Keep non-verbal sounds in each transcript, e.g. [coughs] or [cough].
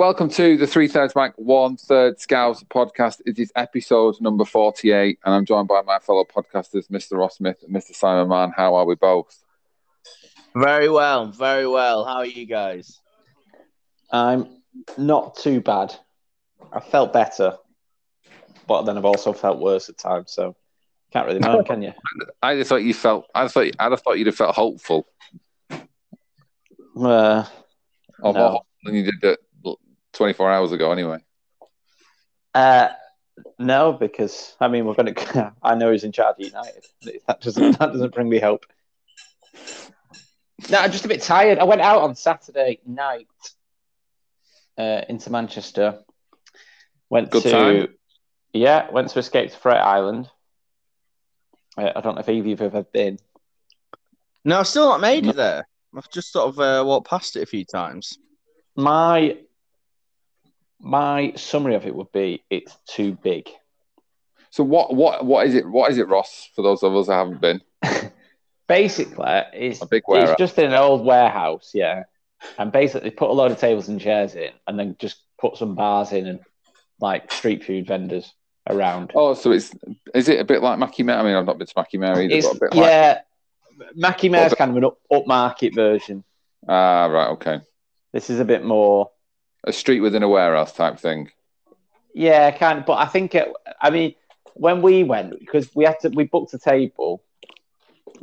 Welcome to the Three Thirds Mike One Third Scouts podcast. It is episode number 48, and I'm joined by my fellow podcasters, Mr. Ross Smith and Mr. Simon Mann. How are we both? Very well, very well. How are you guys? I'm not too bad. I felt better, but then I've also felt worse at times. So can't really know, can you? [laughs] I just thought you felt. I thought. I just thought you'd have felt hopeful. Uh, Or No. more hopeful than you did 24 hours ago, anyway. uh, no, because I mean we're going [laughs] to. I know he's in charge of United. That doesn't. That doesn't bring me hope. No, I'm just a bit tired. I went out on Saturday night uh, into Manchester. Went Good to time? yeah, went to Escape to Freight Island. Uh, I don't know if either of you have ever been. No, I've still not made it there. I've just sort of uh, walked past it a few times. My my summary of it would be it's too big. So what? What? What is it? What is it, Ross? For those of us that haven't been, [laughs] Basically, it's A big warehouse. it's just an old warehouse, yeah. And basically put a load of tables and chairs in and then just put some bars in and like street food vendors around. oh, so it's is it a bit like Mackie Mayor? I mean, I've not been to Mackie Mayor, either, It's- but a bit like yeah, Mackie Mayor's kind of an up, upmarket version. ah, right, okay, This is a bit more a street within a warehouse type thing. Yeah, kind of. But I think, it, I mean, when we went, because we had to, we booked a table,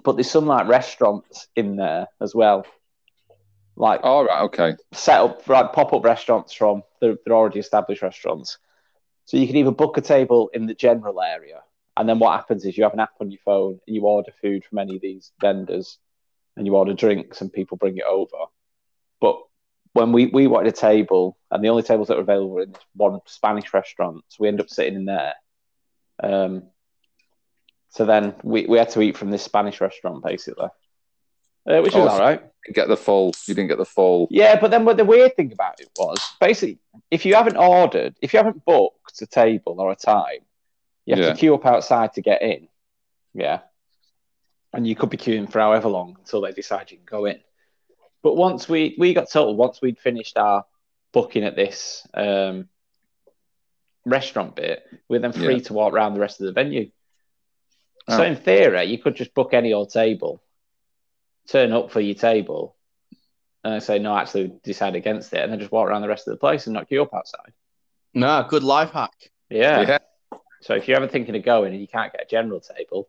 but there's some like restaurants in there as well, like All right, okay, set up like pop up restaurants from they're, they're already established restaurants. So you can either book a table in the general area, and then what happens is you have an app on your phone and you order food from any of these vendors, and you order drinks and people bring it over. But when we, we wanted a table, and the only tables that were available were in this one Spanish restaurant, so we ended up sitting in there. Um, so then we, we had to eat from this Spanish restaurant basically, uh, which was Oh, all right. You get the full. You didn't get the full. Yeah, but then what the weird thing about it was basically if you haven't ordered, if you haven't booked a table or a time, you have Yeah. to queue up outside to get in. Yeah. And you could be queuing for however long until they decide you can go in. But once we we got told once we'd finished our booking at this um, restaurant bit, we're then free Yeah. to walk around the rest of the venue. So Oh. in theory, you could just book any old table, turn up for your table, and then say no, actually decide against it, and then just walk around the rest of the place and knock you up outside. No, good life hack. Yeah. Yeah. So if you're ever thinking of going and you can't get a general table,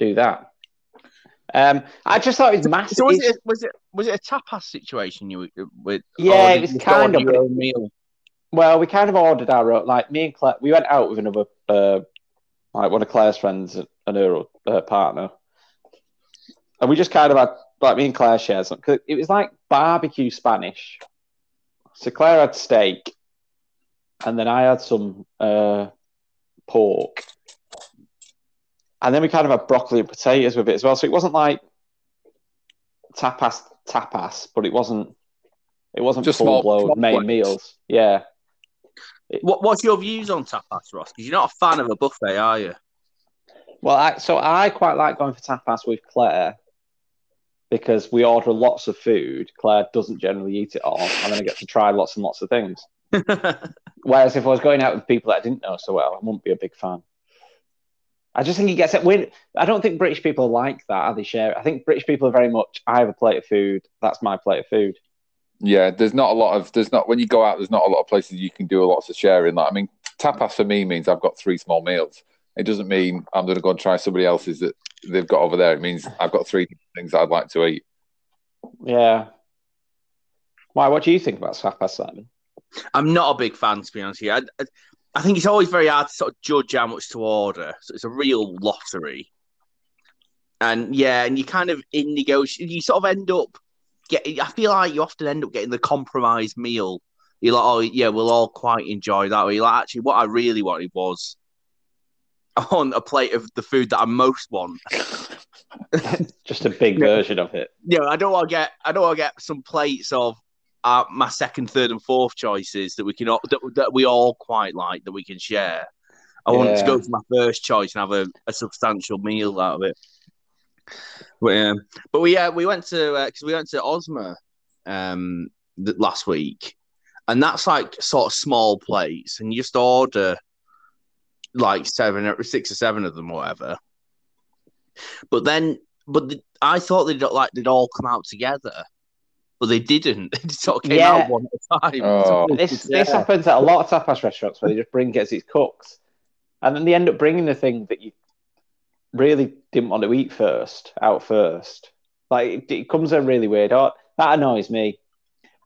do that. Um, I just thought it was massive. So was it was it was it a tapas situation you were with? Yeah, it was kind of, your own meal. Well, we kind of ordered our own, like me and Claire. We went out with another, uh, like one of Claire's friends and her uh, partner, and we just kind of had like me and Claire shared something. it was like barbecue Spanish. So Claire had steak, and then I had some uh, pork, and then we kind of had broccoli and potatoes with it as well. So it wasn't like tapas tapas, but it wasn't. It wasn't Just full blown main plates. meals. Yeah. What what's your views on tapas, Ross? Because you're not a fan of a buffet, are you? Well, I, so I quite like going for tapas with Claire because we order lots of food. Claire doesn't generally eat it all, and then I get to try lots and lots of things. [laughs] Whereas if I was going out with people that I didn't know so well, I wouldn't be a big fan. I just think he gets it. Weird. I don't think British people like that. How they share. I think British people are very much. I have a plate of food. That's my plate of food. Yeah, there's not a lot of there's not when you go out. There's not a lot of places you can do a lot of sharing. Like I mean, tapas for me means I've got three small meals. It doesn't mean I'm going to go and try somebody else's that they've got over there. It means I've got three things I'd like to eat. Yeah. Why? What do you think about tapas, Simon? I'm not a big fan, to be honest with you. I, I, I think it's always very hard to sort of judge how much to order. So it's a real lottery. And yeah, and you kind of in negotiation, you sort of end up getting. I feel like you often end up getting the compromise meal. You're like, oh yeah, we'll all quite enjoy that. Or you're like, actually, what I really wanted was I want a plate of the food that I most want. [laughs] Just a big [laughs] version of it. know, I don't want to get I don't want to get some plates of uh, my second, third, and fourth choices that we can all, that, that we all quite like that we can share. I want to go for my first choice and have a, a substantial meal out of it. But, um, but we uh, we went to because we went to Osma um th- last week, and that's like sort of small plates, and you just order like seven or six or seven of them, or whatever. But then, but the, I thought they'd like they'd all come out together, but they didn't. [laughs] They sort of came Yeah. out one at a time. Oh. This Yeah. this happens at a lot of tapas restaurants where they just bring it as it cooks, and then they end up bringing the thing that you really didn't want to eat first out first. Like it, it comes in really weird. Oh, that annoys me.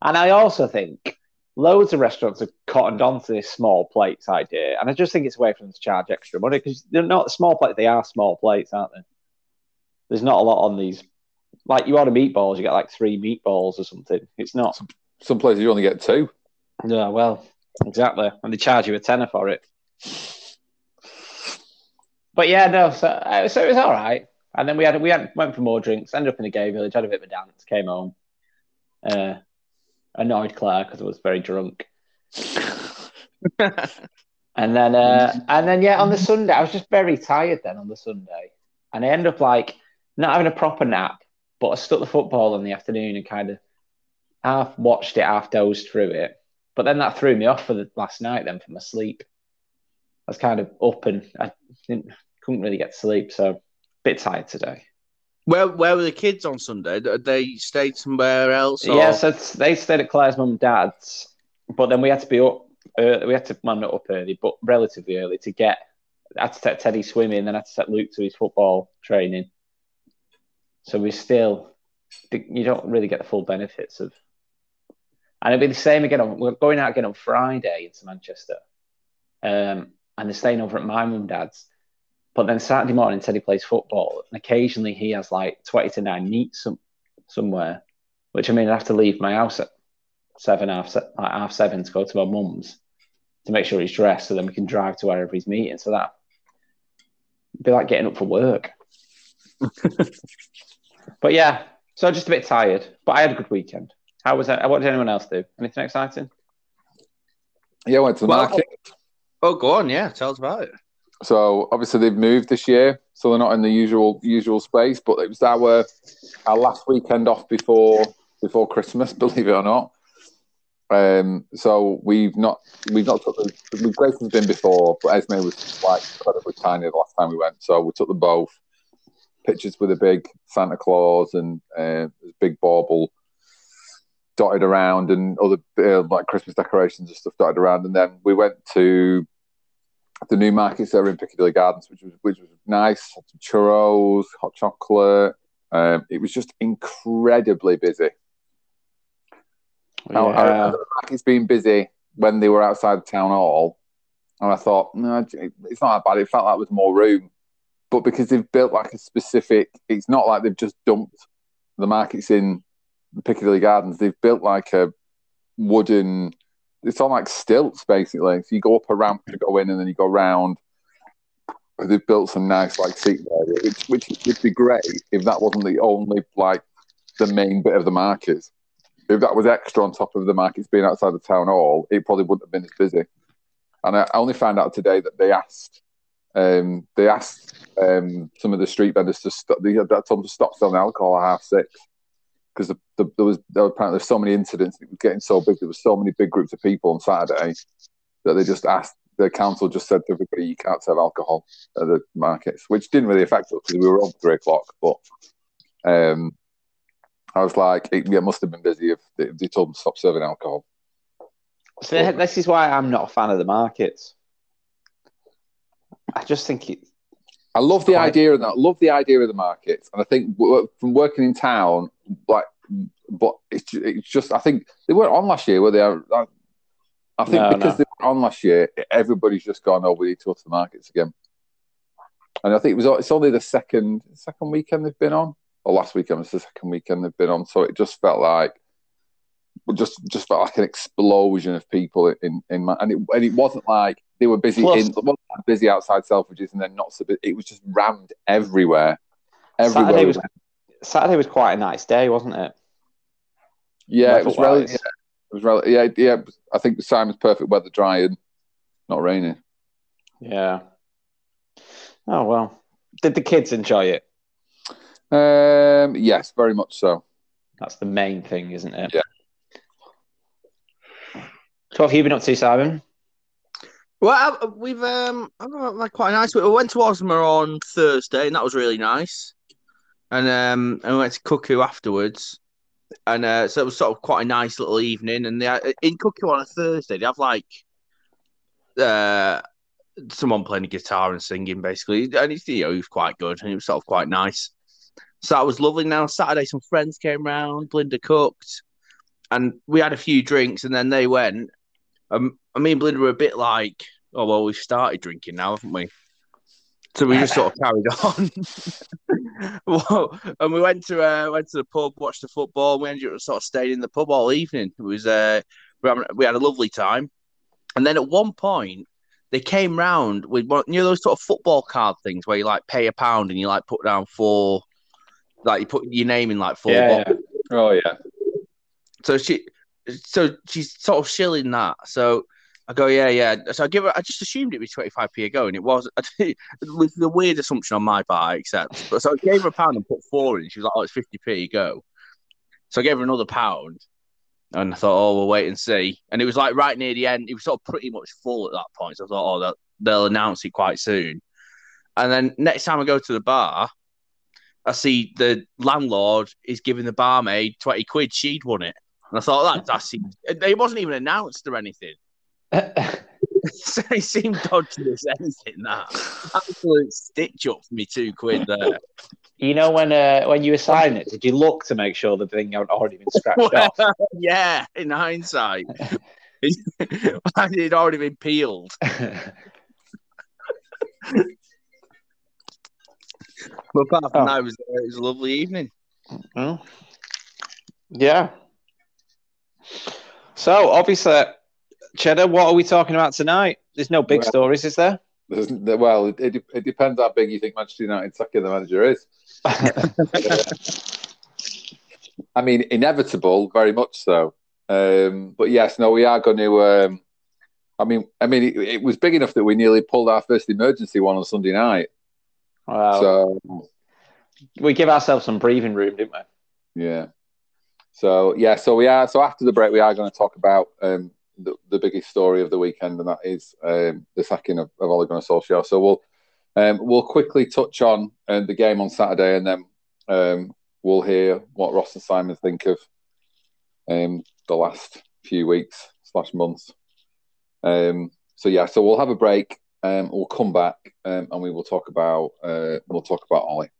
And I also think loads of restaurants have cottoned on to this small plates idea, and I just think it's a way for them to charge extra money because they're not small plates; they are small plates, aren't they? There's not a lot on these. Like you order meatballs, you get like three meatballs or something. It's not. Some places you only get two. Yeah, well, exactly. And they charge you a tenner for it. But yeah, no, so, uh, so it was all right. And then we had we had went for more drinks, ended up in the gay village, had a bit of a dance, came home. Uh, annoyed Claire because I was very drunk. [laughs] And then uh, and then yeah, on the Sunday, I was just very tired then on the Sunday. And I ended up like not having a proper nap, but I stuck the football in the afternoon and kind of half watched it, half dozed through it. But then that threw me off for the last night then for my sleep. I was kind of up and I didn't, couldn't really get to sleep, so a bit tired today. Where where were the kids on Sunday? Did They stayed somewhere else. Or... Yeah, so they stayed at Claire's mum and dad's, but then we had to be up. Uh, we had to man it up early, but relatively early to get. I had to take Teddy swimming, then I had to take Luke to his football training. So we still, you don't really get the full benefits of. And it'll be the same again. On, we're going out again on Friday into Manchester, um, and they're staying over at my mum and dad's. But then Saturday morning, Teddy plays football, and occasionally he has like twenty to nine meets some somewhere which I mean, I have to leave my house at seven, half, like half seven to go to my mum's to make sure he's dressed so then we can drive to wherever he's meeting. So that be like getting up for work. [laughs] but yeah, so just a bit tired, but I had a good weekend. How was that? What did anyone else do? Anything exciting? Yeah, I went to the Well- market. Oh, go on. Yeah, tell us about it. So obviously they've moved this year, so they're not in the usual usual space. But it was our our last weekend off before before Christmas, [laughs] believe it or not. Um, so we've not we've not took the we've Grayson's been before, but Esme was like incredibly tiny the last time we went. So we took them both. Pictures with a big Santa Claus and uh, big bauble dotted around, and other uh, like Christmas decorations and stuff dotted around. And then we went to the new markets there in Piccadilly Gardens, which was which was nice. Had some churros, hot chocolate. Um, it was just incredibly busy. Now, I Yeah. remember the markets being busy when they were outside the town hall, and I thought, no, it's not that bad. It felt like there was more room, but because they've built like a specific, it's not like they've just dumped the markets in Piccadilly Gardens. They've built like a wooden. It's on like stilts basically. So you go up a ramp to go in, and then you go round. They've built some nice like seating area, which which would be great if that wasn't the only like the main bit of the markets. If that was extra on top of the markets being outside the town hall, it probably wouldn't have been as busy. And I only found out today that they asked, um, they asked um, some of the street vendors to stop. They had told them to stop selling alcohol at half six because the, the, there was there were apparently so many incidents. It was getting so big. There were so many big groups of people on Saturday that they just asked. The council just said to everybody, "You can't sell alcohol at the markets," which didn't really affect us because we were on three o'clock. But um, I was like, it, must have been busy if they, if they told them to stop serving alcohol. So this is why I'm not a fan of the markets. I just think it, I love the Quite- idea of that. I love the idea of the markets, and I think from working in town, like, but it's it's just I think they weren't on last year, were they? I, I- I think No, because no. they were on last year, everybody's just gone. Oh, we need to go to the markets again. And I think it was it's only the second second weekend they've been on, or last weekend was the second weekend they've been on. So it just felt like just just felt like an explosion of people in in my and it and it wasn't like they were busy Plus- in it busy outside Selfridges and then not so. It was just rammed everywhere. Everywhere. Saturday was. Saturday was quite a nice day, wasn't it? yeah, it was really, yeah, it was really, yeah, yeah. I think Simon's perfect weather, dry and not raining. Yeah. Oh well. Did the kids enjoy it? Um, yes, very much so. That's the main thing, isn't it? Yeah. So what have you been up to, Simon? Well, I, we've um, I've had quite a nice. We went to Osma on Thursday, and that was really nice. And um, and we went to Cuckoo afterwards, and uh, so it was sort of quite a nice little evening. And they, in Cuckoo on a Thursday, they have like uh, someone playing a guitar and singing, basically, and it's you know, was quite good, and it was sort of quite nice. So that was lovely. Now Saturday, some friends came round. Belinda cooked, and we had a few drinks, and then they went. Um, I mean, Belinda were a bit like, oh well, we've started drinking now, haven't we? So we just sort of carried [laughs] on. well, and we went to uh, went to the pub, watched the football. And we ended up sort of staying in the pub all evening. It was uh, we had a lovely time. And then at one point, they came round with one, you know those sort of football card things where you like pay a pound and you like put down four, like you put your name in like four. Yeah, yeah. Oh yeah. So she, so she's sort of shilling that. So I go, yeah, yeah. So I give. I just assumed it was twenty five p a go, and it was. [laughs] It was the weird assumption on my part, I accept. But so I gave her a pound and put four in. She was like, oh, it's fifty p go. So I gave her another pound, and I thought, oh, we'll wait and see. And it was like right near the end. It was sort of pretty much full at that point. So I thought, oh, they'll, they'll announce it quite soon. And then next time I go to the bar, I see the landlord is giving the barmaid 20 quid. She'd won it. And I thought, that, that seems, it wasn't even announced or anything. [laughs] so it seemed dodgy as anything, that. Absolute stitch up for me, two quid there. You know when uh, when you assign it, did you look to make sure the thing had already been scratched off? [laughs] yeah, in hindsight. [laughs] it had already been peeled. But apart from Oh. that, it was, it was a lovely evening. Well, yeah. So obviously, Cheddar, what are we talking about tonight? There's no big Well- stories, is there? There's, well, it, it, it depends how big you think Manchester United sucking the manager is. [laughs] I mean, inevitable, very much so. Um, but yes, no, we are going to. Um, I mean, I mean, it, it was big enough that we nearly pulled our first emergency one on Sunday night. Well, So we give ourselves some breathing room, didn't we? yeah, so yeah, so we are. So after the break, we are going to talk about um, the, the biggest story of the weekend, and that is um, the sacking of, of Ole Gunnar Solskjaer. So we'll um, we'll quickly touch on uh, the game on Saturday, and then um, we'll hear what Ross and Simon think of um, the last few weeks slash months. Um, so yeah, so we'll have a break. Um, we'll come back um, and we will talk about uh, we'll talk about Ollie.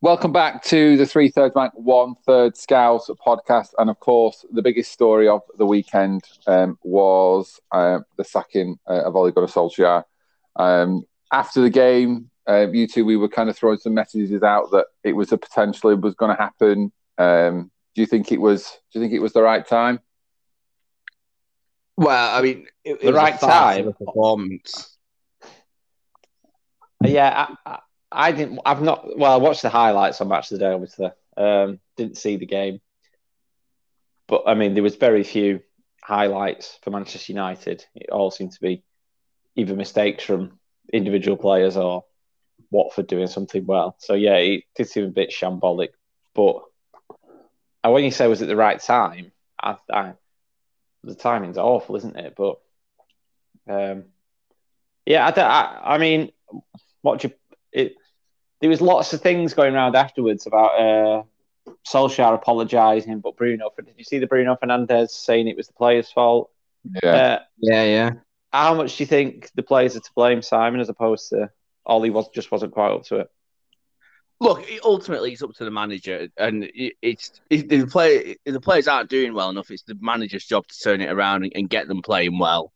Welcome back to the Three Thirds Rank One Third Scouts podcast, and of course, the biggest story of the weekend um, was uh, the sacking uh, of Ole Gunnar Solskjaer. Um, after the game, uh, you two, we were kind of throwing some messages out that it was a potential it was going to happen. Um, do you think it was? Do you think it was the right time? Well, I mean, it, it The was right farce time. performance. Yeah, I, I, I didn't. I've not. Well, I watched the highlights on Match of the Day. Obviously, um, didn't see the game, but I mean, there was very few highlights for Manchester United. It all seemed to be either mistakes from individual players or Watford doing something well. So yeah, it did seem a bit shambolic. But when you say was it the right time, I, I, the timing's awful, isn't it? But um, yeah, I, I, I mean, what do you, it? There was lots of things going around afterwards about uh, Solskjaer apologising, but Bruno. Did you see the Bruno Fernandes saying it was the players' fault? Yeah, Uh, Yeah, yeah. how much do you think the players are to blame, Simon, as opposed to Ollie was just wasn't quite up to it? Look, ultimately, it's up to the manager, and it's if the play if the players aren't doing well enough. It's the manager's job to turn it around and, and get them playing well.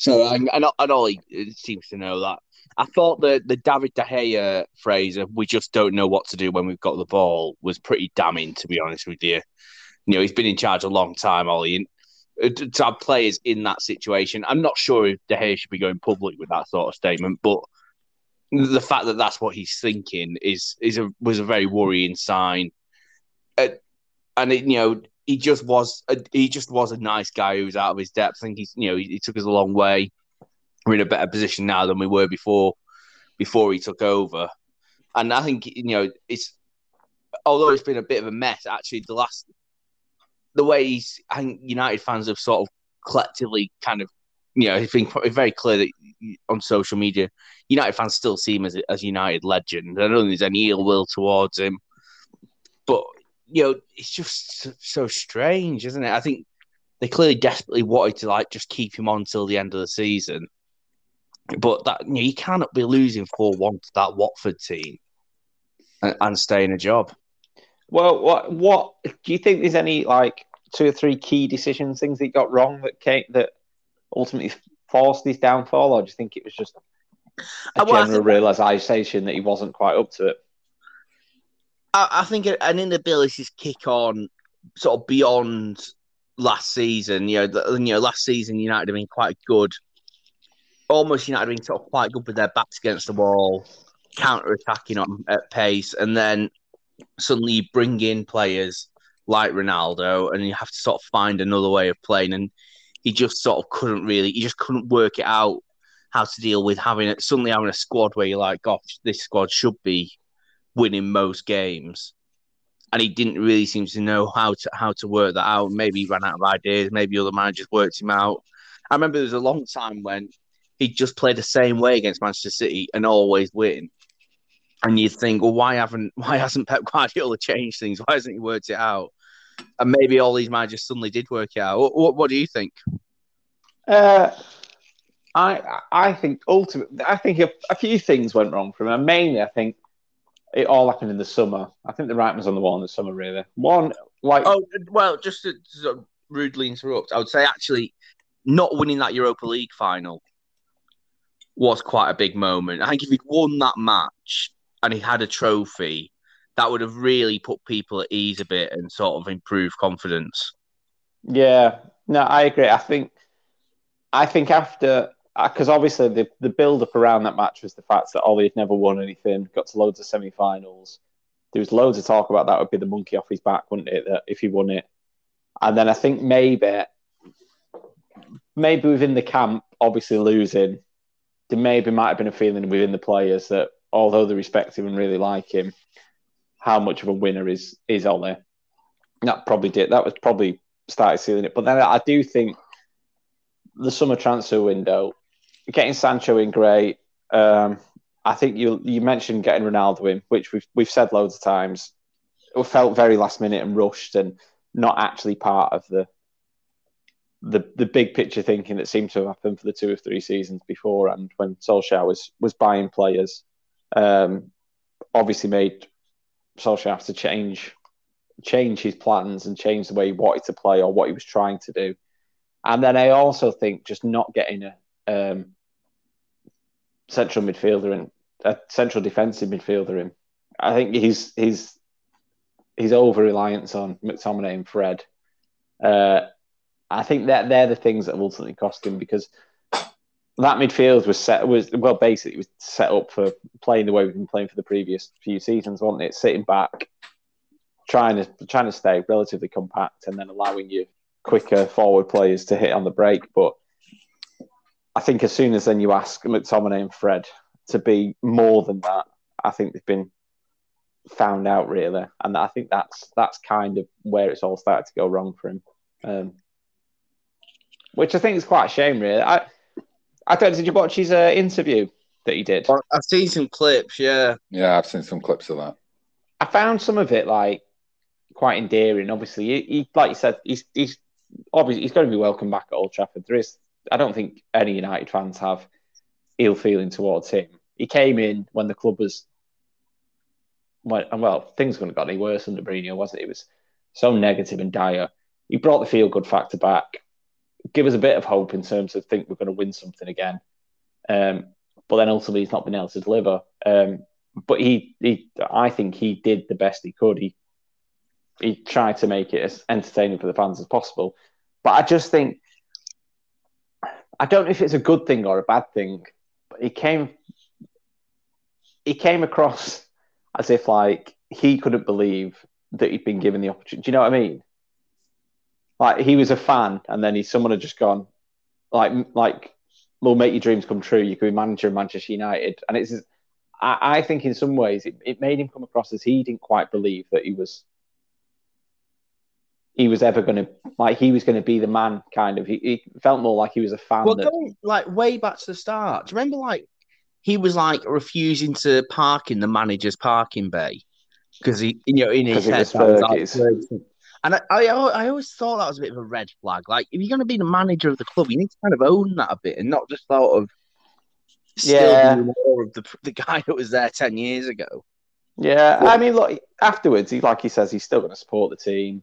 So, and, and, and Ollie seems to know that. I thought the the David De Gea phrase of "we just don't know what to do when we've got the ball" was pretty damning, to be honest with you. You know, he's been in charge a long time, Ollie, and uh, to have players in that situation, I'm not sure if De Gea should be going public with that sort of statement, but the fact that that's what he's thinking is is a was a very worrying sign. Uh, and it, you know, he just was a, he just was a nice guy who was out of his depth. I think he's you know he, he took us a long way. We're in a better position now than we were before before he took over. And I think you know it's although it's been a bit of a mess, actually, the last the way he's, I think United fans have sort of collectively kind of, you know, it's been very clear that on social media, United fans still see him as as United legend. I don't think there's any ill will towards him, but you know, it's just so, so strange, isn't it? I think they clearly desperately wanted to like just keep him on till the end of the season. But that you, know, you cannot be losing four one to that Watford team and, and stay in a job. Well, what what do you think? There's any like two or three key decisions, things that got wrong that came that ultimately forced his downfall, or do you think it was just a uh, well, general realization that he wasn't quite up to it? I, think an inability to kick on sort of beyond last season. You know, you know, last season United have been quite good. Almost United have been sort of quite good with their backs against the wall, counter attacking at pace, and then suddenly you bring in players like Ronaldo, and you have to sort of find another way of playing. And he just sort of couldn't really, he just couldn't work it out how to deal with having it suddenly having a squad where you're like, gosh, this squad should be winning most games. And he didn't really seem to know how to how to work that out. Maybe he ran out of ideas. Maybe other managers worked him out. I remember there was a long time when he just played the same way against Manchester City and always win. And you'd think, well, why haven't [laughs] why hasn't Pep Guardiola changed things? Why hasn't he worked it out? And maybe all these managers suddenly did work it out. What, what, what do you think? Uh, I I think ultimately, I think a, a, few things went wrong for him. And mainly, I think it all happened in the summer. I think the writing was on the wall in the summer, really. One, like, oh well, just to, to rudely interrupt, I would say actually not winning that Europa League final was quite a big moment. I think if he'd won that match and he had a trophy, that would have really put people at ease a bit and sort of improved confidence. Yeah, no, I agree. I think, I think after because uh, obviously the, the build up around that match was the fact that Ollie had never won anything, got to loads of semi finals. There was loads of talk about that would be the monkey off his back, wouldn't it? That if he won it, and then I think maybe, maybe within the camp, obviously losing, there maybe might have been a feeling within the players that although they respect him and really like him, how much of a winner is is Ollie? That probably did. That was probably started sealing it. But then I do think the summer transfer window getting Sancho in great. Um, I think you you mentioned getting Ronaldo in, which we've we've said loads of times. It felt very last minute and rushed, and not actually part of the the the big picture thinking that seemed to have happened for the two or three seasons before, and when Solskjaer was was buying players, um, obviously made Solskjaer have to change change his plans and change the way he wanted to play or what he was trying to do. And then I also think just not getting a um, central midfielder and a central defensive midfielder in. I think he's he's he's over reliance on McTominay and Fred. Uh, I think that they're the things that ultimately cost him because that midfield was set was well basically was set up for playing the way we've been playing for the previous few seasons, wasn't it? Sitting back, trying to trying to stay relatively compact, and then allowing you quicker forward players to hit on the break. But I think as soon as then you ask McTominay and Fred to be more than that, I think they've been found out really, and I think that's that's kind of where it's all started to go wrong for him. Um, which I think is quite a shame, really. I I don't. Did you watch his uh, interview that he did? I've seen some clips. Yeah, yeah, I've seen some clips of that. I found some of it like quite endearing. Obviously, he, he like you said, he's he's obviously he's going to be welcome back at Old Trafford. There is I don't think any United fans have ill feeling towards him. He came in when the club was well, well things couldn't have got any worse under Mourinho, wasn't it? It was so negative and dire. He brought the feel good factor back, give us a bit of hope in terms of think we're going to win something again. Um, but then ultimately he's not been able to deliver. Um, but he, he, I think he did the best he could. He, he tried to make it as entertaining for the fans as possible. But I just think I don't know if it's a good thing or a bad thing, but he came he came across [laughs] as if like he couldn't believe that he'd been given the opportunity. Do you know what I mean? Like he was a fan, and then he someone had just gone like like we'll make your dreams come true. You could be manager of Manchester United, and it's I, I think in some ways it, it made him come across as he didn't quite believe that he was he was ever going to like he was going to be the man kind of. He, he, felt more like he was a fan well that, going like way back to the start do you remember like he was like refusing to park in the manager's parking bay? Because he you know in his head was like and I, I I always thought that was a bit of a red flag. Like if you're going to be the manager of the club you need to kind of own that a bit and not just sort of still Yeah. be more of the the guy that was there 10 years ago. Yeah, I mean, look, afterwards, he like he says, he's still going to support the team.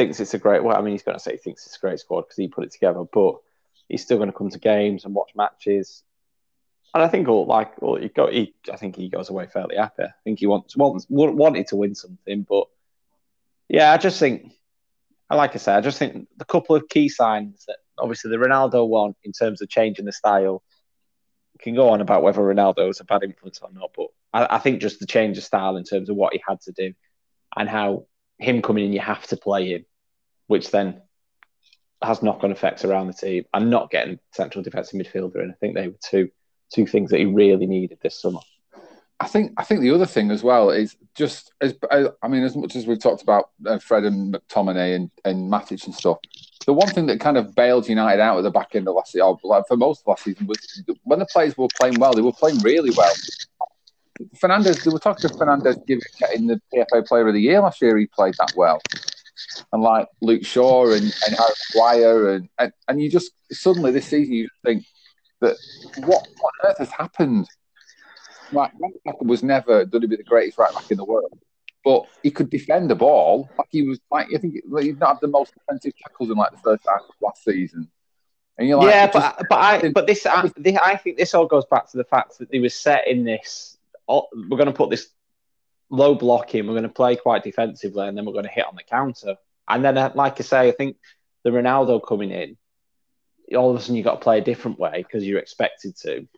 Thinks it's a great. Well, I mean, he's going to say he thinks it's a great squad because he put it together, but he's still going to come to games and watch matches. And I think all like, well, he go, he, I think he goes away fairly happy. I think he wants, wants wanted to win something, but yeah, I just think, like I said, I just think the couple of key signs that obviously the Ronaldo one in terms of changing the style can go on about whether Ronaldo was a bad influence or not, but I, I think just the change of style in terms of what he had to do and how him coming in, you have to play him, which then has knock-on effects around the team. And not getting central defensive midfielder, and I think they were two two things that he really needed this summer. I think I think the other thing as well is just as I mean, as much as we've talked about uh, Fred and McTominay and and Matic and stuff, the one thing that kind of bailed United out at the back end of last season, like for most of last season, was when the players were playing well, they were playing really well. Fernandes, they were talking to Fernandes giving getting the PFA Player of the Year last year. He played that well, and like Luke Shaw and and Harry Maguire, and, and and you just suddenly this season you think that what what on earth has happened? Like Wan-Bissaka was never going to be the greatest right back in the world, but he could defend the ball. Like he was like I think he's not had the most defensive tackles in like the first half of last season. And you're like, yeah, just- but but I but this I, this I think this all goes back to the fact that he was set in this. We're going to put this low blocking. We're going to play quite defensively, and then we're going to hit on the counter. And then, uh, like I say, I think the Ronaldo coming in, all of a sudden you got to play a different way because you're expected to.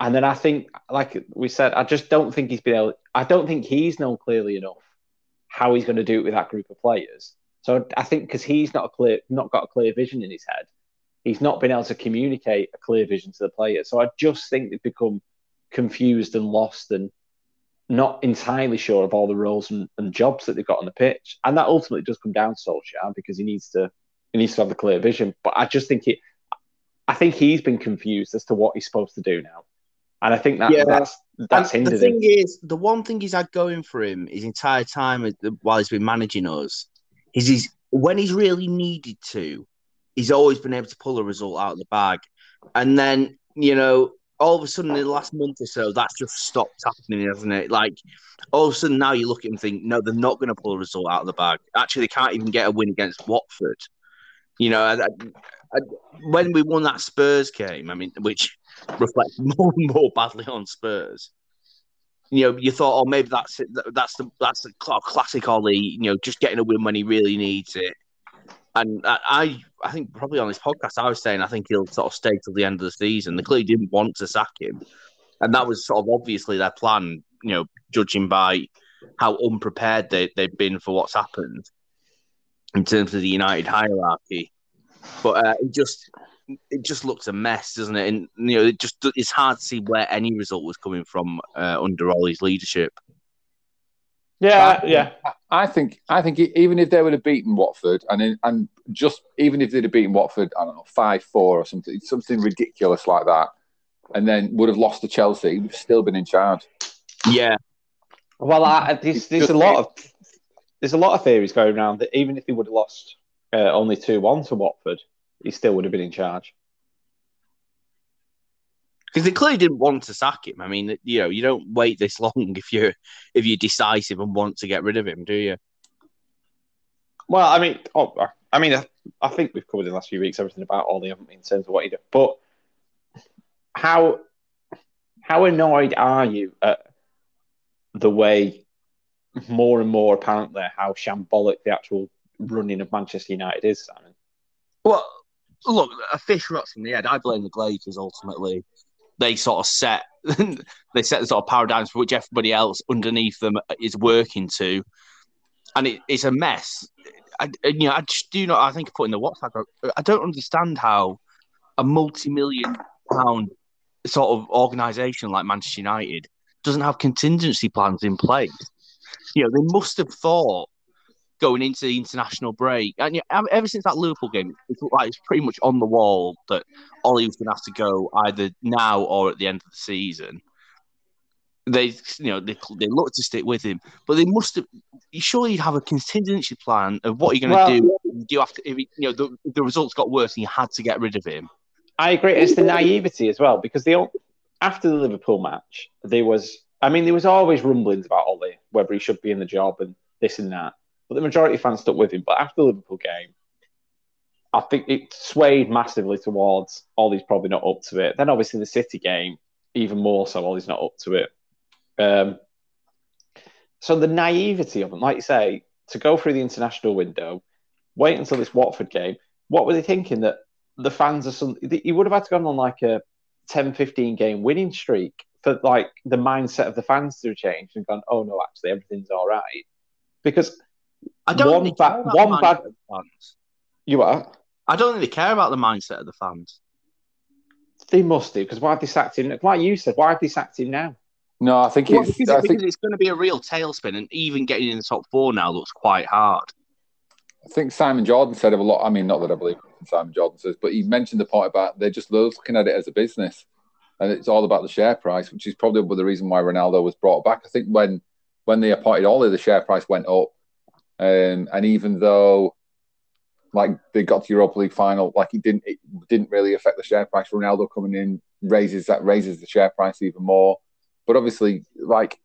And then I think, like we said, I just don't think he's been able. I don't think he's known clearly enough how he's going to do it with that group of players. So I think because he's not a clear, not got a clear vision in his head, he's not been able to communicate a clear vision to the players. So I just think they've become confused and lost and not entirely sure of all the roles and, and jobs that they've got on the pitch. And that ultimately does come down to Solskjaer because he needs to he needs to have the clear vision. But I just think it I think he's been confused as to what he's supposed to do now. And I think that Yeah. that's that's And the thing him. is, the one thing he's had going for him his entire time while he's been managing us is he's when he's really needed to, he's always been able to pull a result out of the bag. And then, you know, all of a sudden in the last month or so, that's just stopped happening, hasn't it? Like all of a sudden now you look at him and think, no, they're not going to pull a result out of the bag. Actually, they can't even get a win against Watford. You know, I, I, when we won that Spurs game, I mean, which reflects [laughs] more and more badly on Spurs. You know, you thought, oh, maybe that's it. That's the that's the classic Ollie. You know, just getting a win when he really needs it. And I, I, I think probably on this podcast, I was saying I think he'll sort of stay till the end of the season. They clearly didn't want to sack him, and that was sort of obviously their plan. You know, judging by how unprepared they they've been for what's happened in terms of the United hierarchy. But uh, it just it just looks a mess, doesn't it? And you know, it just it's hard to see where any result was coming from uh, under Ollie's leadership. Yeah, yeah. I think I think even if they would have beaten Watford and in, and just even if they'd have beaten Watford, I don't know, five four or something, something ridiculous like that, and then would have lost to Chelsea, he'd have still been in charge. Yeah, Well, I, there's, there's a lot of there's a lot of theories going around that even if he would have lost uh, only two one to Watford, he still would have been in charge. Because they clearly didn't want to sack him. I mean, you know, you don't wait this [laughs] long if you're if you're decisive and want to get rid of him, do you? Well, I mean, oh, I mean, I, I think we've covered in the last few weeks everything about Ollie haven't we, in terms of what he did. But how how annoyed are you at the way more and more apparently how shambolic the actual running of Manchester United is, Simon? Well, look, a fish rots from the head. I blame the Glazers ultimately. They sort of set [laughs] they set the sort of paradigms for which everybody else underneath them is working to, and it, it's a mess. I, you know, I just do not. I think I put in the WhatsApp. I don't understand how a multi-million pound sort of organisation like Manchester United doesn't have contingency plans in place. You know, they must have thought going into the international break, and you know, ever since that Liverpool game, it's like it's pretty much on the wall that Ollie was going to have to go either now or at the end of the season. They, you know, they, they look to stick with him, but they must have. You surely you'd have a contingency plan of what you're going to Well- do. Do you have to? If, you know, the, the results got worse and you had to get rid of him. I agree. It's the naivety as well because they all, after the Liverpool match, there was. I mean, there was always rumblings about Ollie whether he should be in the job and this and that. But the majority of fans stuck with him. But after the Liverpool game, I think it swayed massively towards Ollie's probably not up to it. Then obviously the City game, even more so, Ollie's not up to it. Um, so the naivety of him, like you say, to go through the international window, wait until this Watford game. What were they thinking that the fans are some? You would have had to go on like a 10, 15 game winning streak for like the mindset of the fans to have changed and gone, oh no, actually everything's all right. Because I don't One think ba- one bad- mindset of the fans. you are, I don't think they care about the mindset of the fans. they must do. Because why have they sacked him? Like you said, why have they sacked him now? No, I think Well, it's. because, I because think it's going to be a real tailspin, and even getting in the top four now looks quite hard. I think Simon Jordan said of a lot. I mean, not that I believe Simon Jordan says, but he mentioned the point about they're just looking at it as a business, and it's all about the share price, which is probably the reason why Ronaldo was brought back. I think when when they appointed Ollie, the share price went up, um, and even though like they got to Europa League final, like it didn't it didn't really affect the share price. Ronaldo coming in raises that raises the share price even more, but obviously like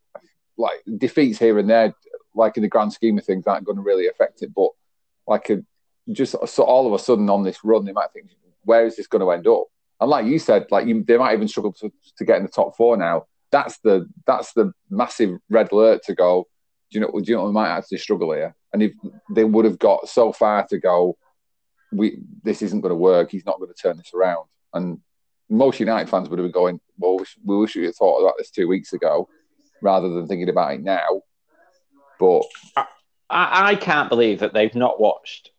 like defeats here and there, like in the grand scheme of things, aren't going to really affect it, but like a, just so all of a sudden on this run, they might think, where is this going to end up? And like you said, like you, they might even struggle to, to get in the top four now. That's the that's the massive red alert to go. You know? Do you know? We might actually struggle here. And if they would have got so far to go, we this isn't going to work. He's not going to turn this around. And most United fans would have been going, well, we, we wish we had thought about this two weeks ago, rather than thinking about it now. But I, I can't believe that they've not watched,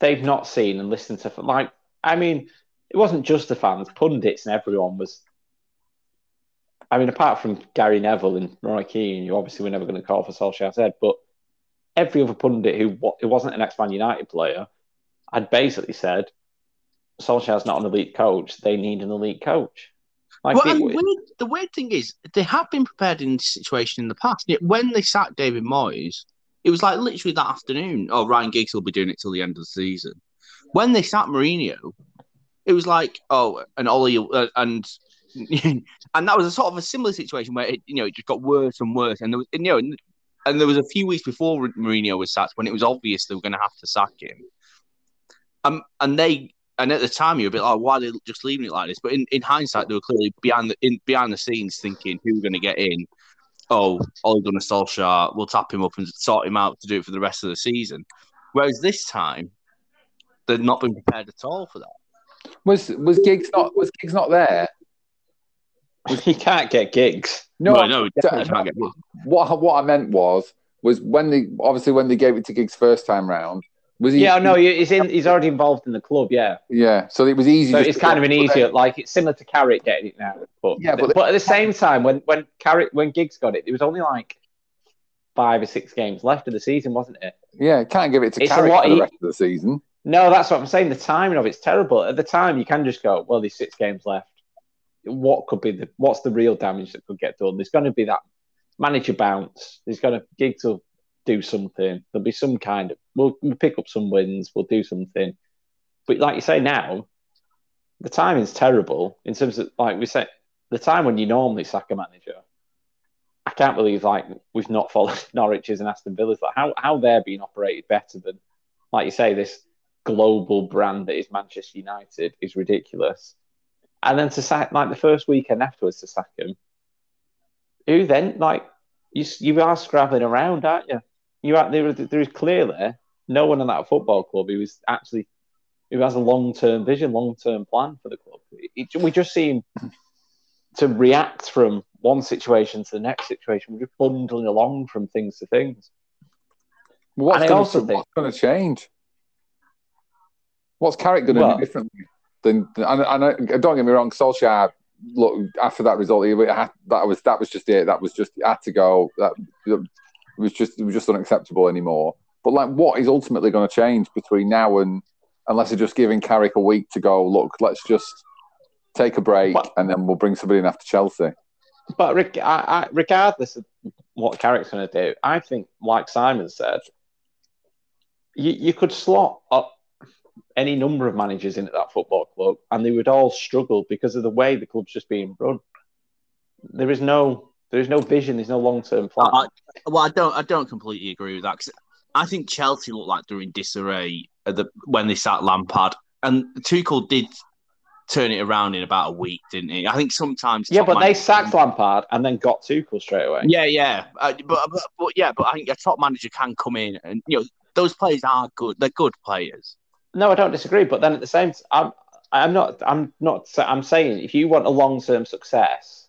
they've not seen and listened to. Like, I mean, it wasn't just the fans, pundits and everyone was. I mean, apart from Gary Neville and Roy Keane, you obviously were never going to call for Solskjaer's head, but every other pundit who who wasn't an ex-Man United player had basically said, Solskjaer's not an elite coach. They need an elite coach. Like Well, it- and weird, the weird thing is, they have been prepared in this situation in the past. Yet when they sacked David Moyes, it was like literally that afternoon. Oh, Ryan Giggs will be doing it till the end of the season. When they sacked Mourinho, it was like, oh, and Ollie, uh, and [laughs] and that was a sort of a similar situation where it, you know, it just got worse and worse. And there was, and, you know, and, there was a few weeks before Mourinho was sacked when it was obvious they were going to have to sack him. Um, and they and at the time you were a bit like, why are they just leaving it like this? But in, in hindsight, they were clearly behind the in, behind the scenes thinking who's going to get in. Oh, Ole Gunnar Solskjaer, we'll tap him up and sort him out to do it for the rest of the season. Whereas this time, they've not been prepared at all for that. was was Giggs not was Giggs not there? [laughs] you can't get Giggs. No, Well, no, definitely can't get in. what what I meant was was when they obviously when they gave it to Giggs first time round was he Yeah, no, he's in. He's already involved in the club. Yeah, yeah so it was easy so it's kind of an easier. then- Like it's similar to Carrick getting it now. But Yeah, but, but- at the same time, when when Carrick when Giggs got it, it was only like five or six games left of the season, wasn't it? yeah can't give it to It's a Carrick lot for the rest of the season No, that's what I'm saying. The timing of it's terrible. At the time, you can just go, well, there's six games left. What could be the what's the real damage that could get done? There's going to be that manager bounce. There's going to Giggs will do something. There'll be some kind of we'll, we'll pick up some wins. We'll do something. But like you say now, the timing's terrible in terms of like we said the time when you normally sack a manager. I can't believe like we've not followed [laughs] Norwich's and Aston Villa's. Like how how they're being operated better than like you say this global brand that is Manchester United is ridiculous. And then to sack like the first weekend afterwards to sack him, who then like you you are scrabbling around, aren't you? You are there. There is clearly no one in that football club who is actually who has a long term vision, long term plan for the club. It, we just seem to react from one situation to the next situation. We're just bundling along from things to things. what's And I going to what's going to change what's Carrick going to Well- do differently than and, and I, don't get me wrong Solskjaer look after that result, had, that was that was just it. That was just had to go. That it was just it was just unacceptable anymore. But like, what is ultimately going to change between now and unless they're just giving Carrick a week to go? Look, let's just take a break but, and then we'll bring somebody in after Chelsea. But I, I, regardless of what Carrick's going to do, I think, like Simon said, you, you could slot up any number of managers into that football club, and they would all struggle because of the way the club's just being run. There is no, there is no vision. There's no long term plan. I, well, I don't, I don't completely agree with that because I think Chelsea looked like they're in disarray the, when they sat Lampard, and Tuchel did turn it around in about a week, didn't he? I think sometimes. Yeah, but they sacked Lampard and then got Tuchel straight away. Yeah, yeah, uh, but, but, but yeah, but I think a top manager can come in and you know those players are good. They're good players. No, I don't disagree. But then at the same time, I'm, I'm not. I'm not. I'm saying if you want a long term success,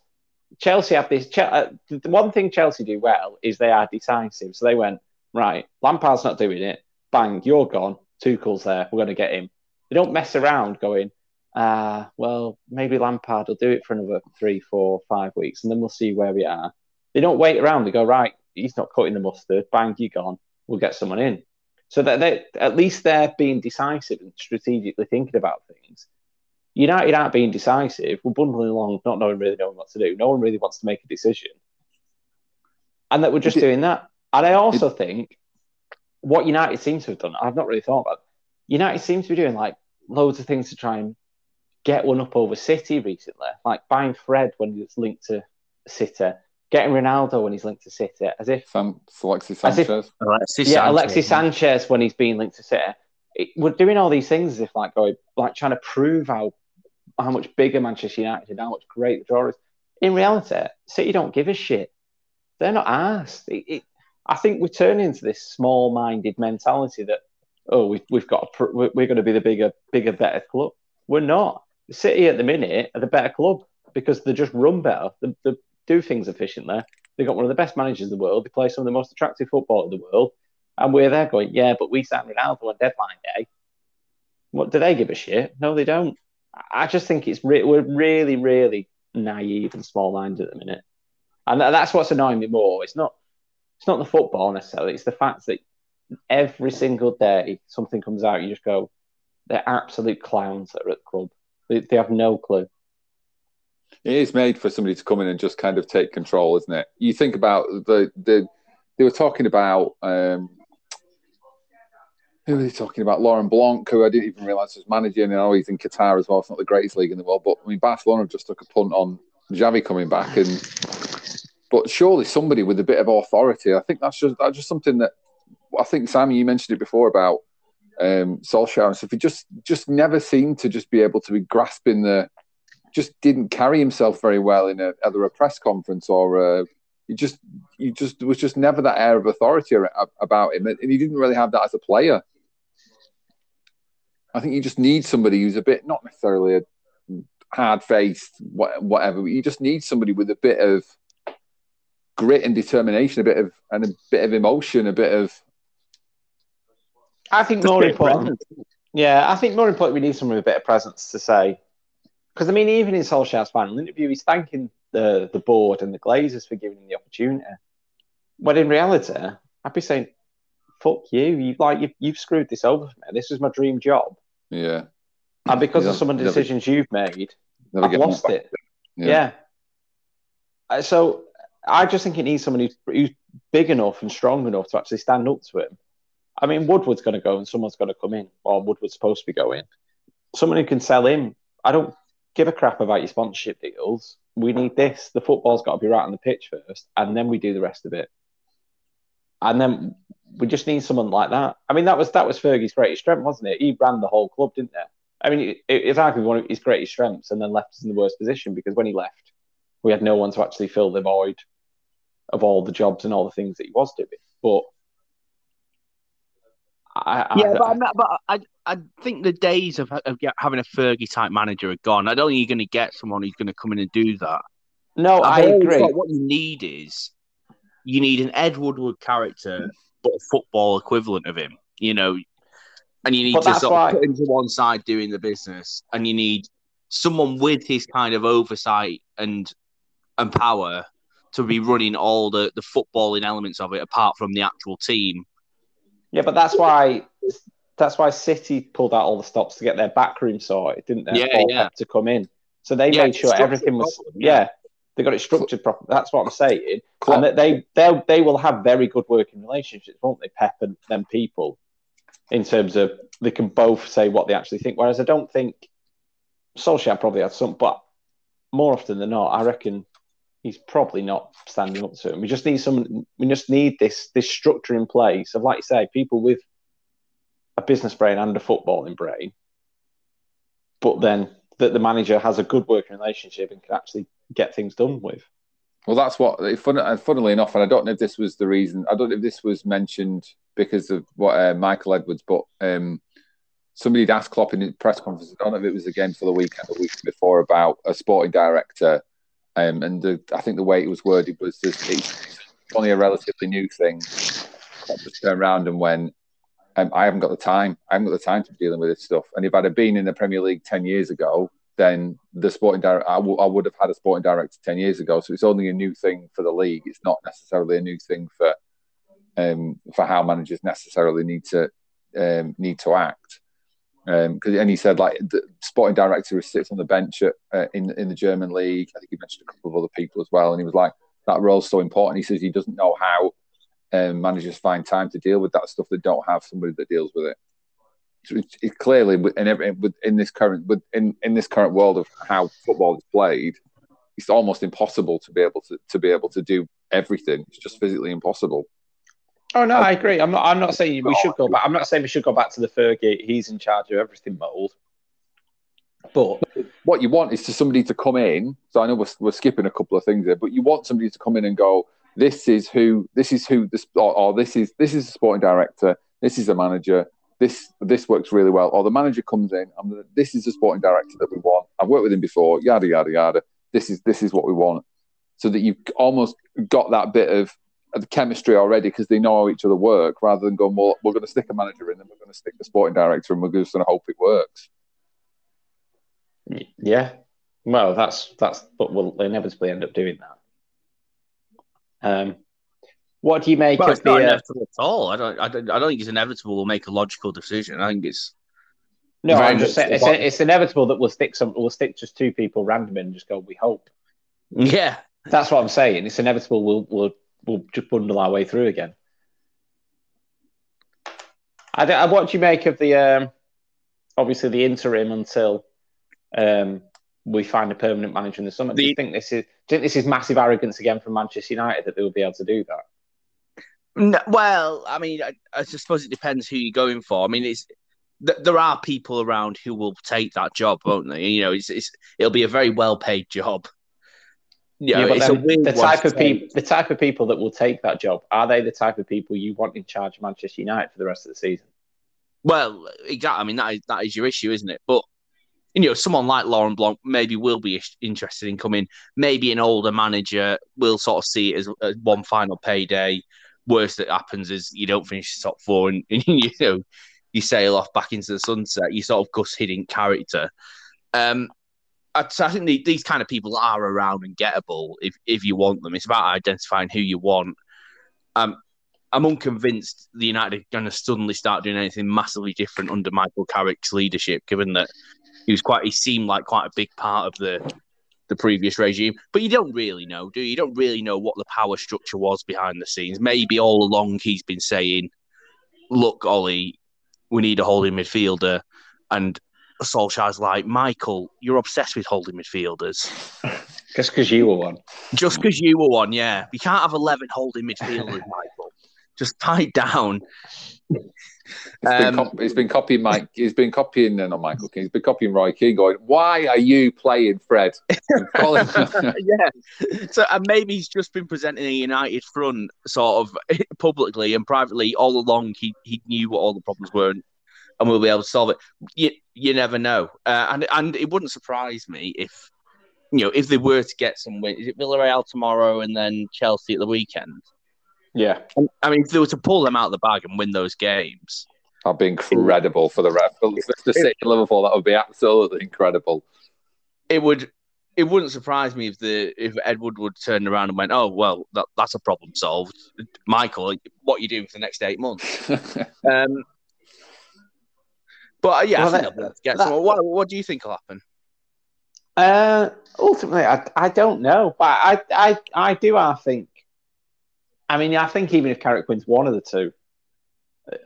Chelsea have this. Uh, the one thing Chelsea do well is they are decisive. So they went right. Lampard's not doing it. Bang, you're gone. Tuchel's there. We're going to get him. They don't mess around going. Uh, well, maybe Lampard will do it for another three, four, five weeks, and then we'll see where we are. They don't wait around. They go right. He's not cutting the mustard. Bang, you're gone. We'll get someone in. So that they, at least they're being decisive and strategically thinking about things. United aren't being decisive. We're bundling along, not knowing really knowing what to do. No one really wants to make a decision, and that we're just doing that. And I also think what United seems to have done, I've not really thought about. United seems to be doing like loads of things to try and get one up over City recently, like buying Fred when he's linked to City, getting Ronaldo when he's linked to City, as if Sam, Alexis Sanchez, if, Alexis yeah, Sanchez. Alexis Sanchez when he's being linked to City. It, we're doing all these things as if like going, like trying to prove how how much bigger Manchester United and how much great the draw is. In reality, City don't give a shit. They're not asked. It, it, I think we're turning into this small-minded mentality that oh, we've, we've got a, we're going to be the bigger, bigger, better club. We're not. City at the minute are the better club because they just run better. They, they do things efficiently. They've got one of the best managers in the world. They play some of the most attractive football in the world. And we're there going, yeah, but we signed Ronaldo on deadline day. What do they give a shit? No, they don't. I just think it's re- we're really, really naive and small-minded at the minute, and that's what's annoying me more. It's not, it's not the football necessarily. It's the fact that every single day something comes out, you just go, they're absolute clowns that are at the club. They, they have no clue. It is made for somebody to come in and just kind of take control, isn't it? You think about the the they were talking about um, who are they talking about? Laurent Blanc, who I didn't even realise was managing. I know he's in Qatar as well. It's not the greatest league in the world, but I mean Barcelona just took a punt on Xavi coming back, and but surely somebody with a bit of authority. I think that's just that's just something that I think Sammy, you mentioned it before about um, Solskjaer and stuff. He just just never seemed to just be able to be grasping the, just didn't carry himself very well in a, either a press conference or a, he just he just there was just never that air of authority about him, and he didn't really have that as a player. I think you just need somebody who's a bit not necessarily a hard faced whatever. But you just need somebody with a bit of grit and determination, a bit of and a bit of emotion, a bit of I think more important. Yeah, I think more important, we need someone with a bit of presence to say. Because, I mean, even in Solskjaer's final interview, he's thanking the, the board and the Glazers for giving him the opportunity. But in reality, I'd be saying, fuck you. you like, you've, you've screwed this over for me. This was my dream job. Yeah. And because of some of the decisions never, you've made, I've lost it. Yeah. yeah. Uh, so I just think it needs someone who's, who's big enough and strong enough to actually stand up to him I mean, Woodward's going to go and someone's going to come in, or Woodward's supposed to be going. Someone who can sell him. I don't give a crap about your sponsorship deals. We need this. The football's got to be right on the pitch first, and then we do the rest of it. And then we just need someone like that. I mean, that was that was Fergie's greatest strength, wasn't it? He ran the whole club, didn't it? I mean, it, it's arguably one of his greatest strengths, and then left us in the worst position because when he left, we had no one to actually fill the void of all the jobs and all the things that he was doing. But I, yeah, I, but, but I, I think the days of, of having a Fergie type manager are gone. I don't think you're going to get someone who's going to come in and do that. No, i agree. What you need is you need an Ed Woodward character, but a football equivalent of him. You know, and you need but to sort why... of put him to one side doing the business, and you need someone with his kind of oversight and and power to be running all the the footballing elements of it, apart from the actual team. Yeah, but that's why that's why City pulled out all the stops to get their backroom sorted, didn't they? Yeah, yeah. To come in, so they Yeah, made sure everything was. properly, Yeah. yeah. they got it structured properly. That's what I'm saying. Klopp- And that they they they will have very good working relationships, won't they? Pep and them people, in terms of they can both say what they actually think. Whereas I don't think Solskjaer probably had some, but more often than not, I reckon he's probably not standing up to him. We just need some. We just need this this structure in place of, like you say, people with a business brain and a footballing brain, but then that the manager has a good working relationship and can actually get things done with. Well, that's what. Fun, funnily enough, and I don't know if this was the reason. I don't know if this was mentioned because of what uh, Michael Edwards, but um, somebody had asked Klopp in his press conference. I don't know if it was again for the weekend or week before about a sporting director, um, and the, I think the way it was worded was that it's only a relatively new thing. Klopp just turned around and went, um, "I haven't got the time. I haven't got the time to be dealing with this stuff." And if I'd have been in the Premier League ten years ago, then the sporting director, I, w- I would have had a sporting director 10 years ago. So it's only a new thing for the league. It's not necessarily a new thing for um, for how managers necessarily need to um, need to act. Um, 'cause- and he said like the sporting director who sits on the bench at, uh, in in the German league. I think he mentioned a couple of other people as well. And he was like, that role's so important. He says he doesn't know how um, managers find time to deal with that stuff. They don't have somebody that deals with it. So it's, it's clearly in every, in this current in, in this current world of how football is played, it's almost impossible to be able to to be able to do everything. It's just physically impossible. Oh no, I agree. I'm not. I'm not saying we should go back. I'm not saying we should go back to the Fergie. He's in charge of everything mold. But What you want is to somebody to come in. So I know we're, we're skipping a couple of things there, but you want somebody to come in and go, "This is who. This is who. This or, or this is this is the sporting director. This is the manager. This this works really well." Or the manager comes in. I'm this is the sporting director that we want. I've worked with him before. Yada yada yada. This is this is what we want. So that you've almost got that bit of of chemistry already because they know how each other work, rather than going, "Well, we're going to stick a manager in, and we're going to stick the sporting director, and we're just going to hope it works." yeah, well, that's that's. But we'll inevitably end up doing that. Um, what do you make Well, of it's not the? Uh, inevitable at all. I don't, I don't. I don't think it's inevitable. We'll make a logical decision. I think it's no, I'm just much saying it's, it's inevitable that we'll stick some. We'll stick just two people random in and just go. We hope. yeah. That's what I'm saying. It's inevitable. We'll we'll we'll just bundle our way through again. I, don't- what do you make of the um, obviously the interim until um, we find a permanent manager in the summer? do you think this is do you think this is massive arrogance again from Manchester United that they will be able to do that? No, well, I mean, I, I suppose it depends who you're going for. I mean, it's th- there are people around who will take that job, won't they? You know, it's, it's it'll be a very well paid job. You know, but it's a then the type of people the type of people that will take that job are they the type of people you want in charge of Manchester United for the rest of the season? Well, exactly. I mean, that is that is your issue, isn't it? But you know, someone like Laurent Blanc maybe will be interested in coming. Maybe an older manager will sort of see it as, as one final payday. Worst that happens is you don't finish the top four, and, [laughs] you know you sail off back into the sunset. You sort of Gus Hiddink character. Um, I, I think the, these kind of people are around and gettable if if you want them. It's about identifying who you want. Um, I'm unconvinced the United are going to suddenly start doing anything massively different under Michael Carrick's leadership, given that he was quite he seemed like quite a big part of the the previous regime. But you don't really know, do you? You don't really know what the power structure was behind the scenes. Maybe all along he's been saying, "Look, Ollie, we need a holding midfielder," and Solskjaer's like, "Michael, you're obsessed with holding midfielders." [laughs] Just because you were one. Just because you were one, yeah. You can't have 11 holding midfielders, [laughs] Michael. Just tie it down. He's been, Um, cop- he's been copying Mike. He's been copying uh, not Michael King. He's been copying Roy Keane. Going, why are you playing Fred? [laughs] [laughs] Yeah. So and maybe he's just been presenting a United front sort of [laughs] publicly and privately all along. He he knew what all the problems were and, and we'll be able to solve it. You you never know. Uh, and and it wouldn't surprise me if you know if they were to get some win. Is it Villarreal tomorrow and then Chelsea at the weekend? Yeah. I mean, if they were to pull them out of the bag and win those games, That'd be incredible for the ref. For, for City and Liverpool, that would be absolutely incredible. it would it wouldn't surprise me if the if Ed Woodward turned around and went, "Oh well, that, that's a problem solved." Michael, what are you doing for the next eight months? [laughs] um, but uh, yeah, Well, I think that- they'll be able to get that- What, what do you think will happen? Uh, ultimately, I, I don't know, but I, I, I do. I think. I mean, I think even if Carrick wins one of the two,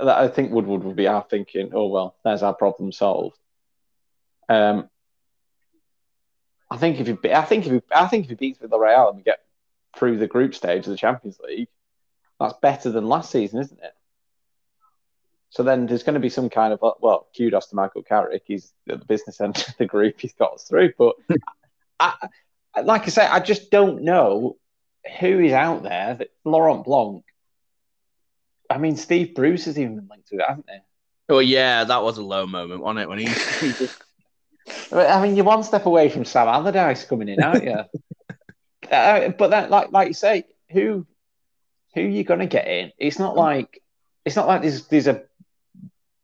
uh, I think Woodward would be our thinking. Oh well, there's our problem solved. Um, I think if you, I think if you, I think if he beats Villarreal and we get through the group stage of the Champions League, that's better than last season, isn't it? So then there's going to be some kind of well, kudos to Michael Carrick. He's at the business end of the group. He's got us through. But [laughs] I- like I say, I just don't know who is out there. That Laurent Blanc. I mean, Steve Bruce has even been linked to it, hasn't he? Oh yeah, that was a low moment, wasn't it? When he, [laughs] he just I mean, you're one step away from Sam Allardyce coming in, aren't you? [laughs] uh, but then, like, like you say, who, who are you going to get in? It's not like, it's not like there's there's a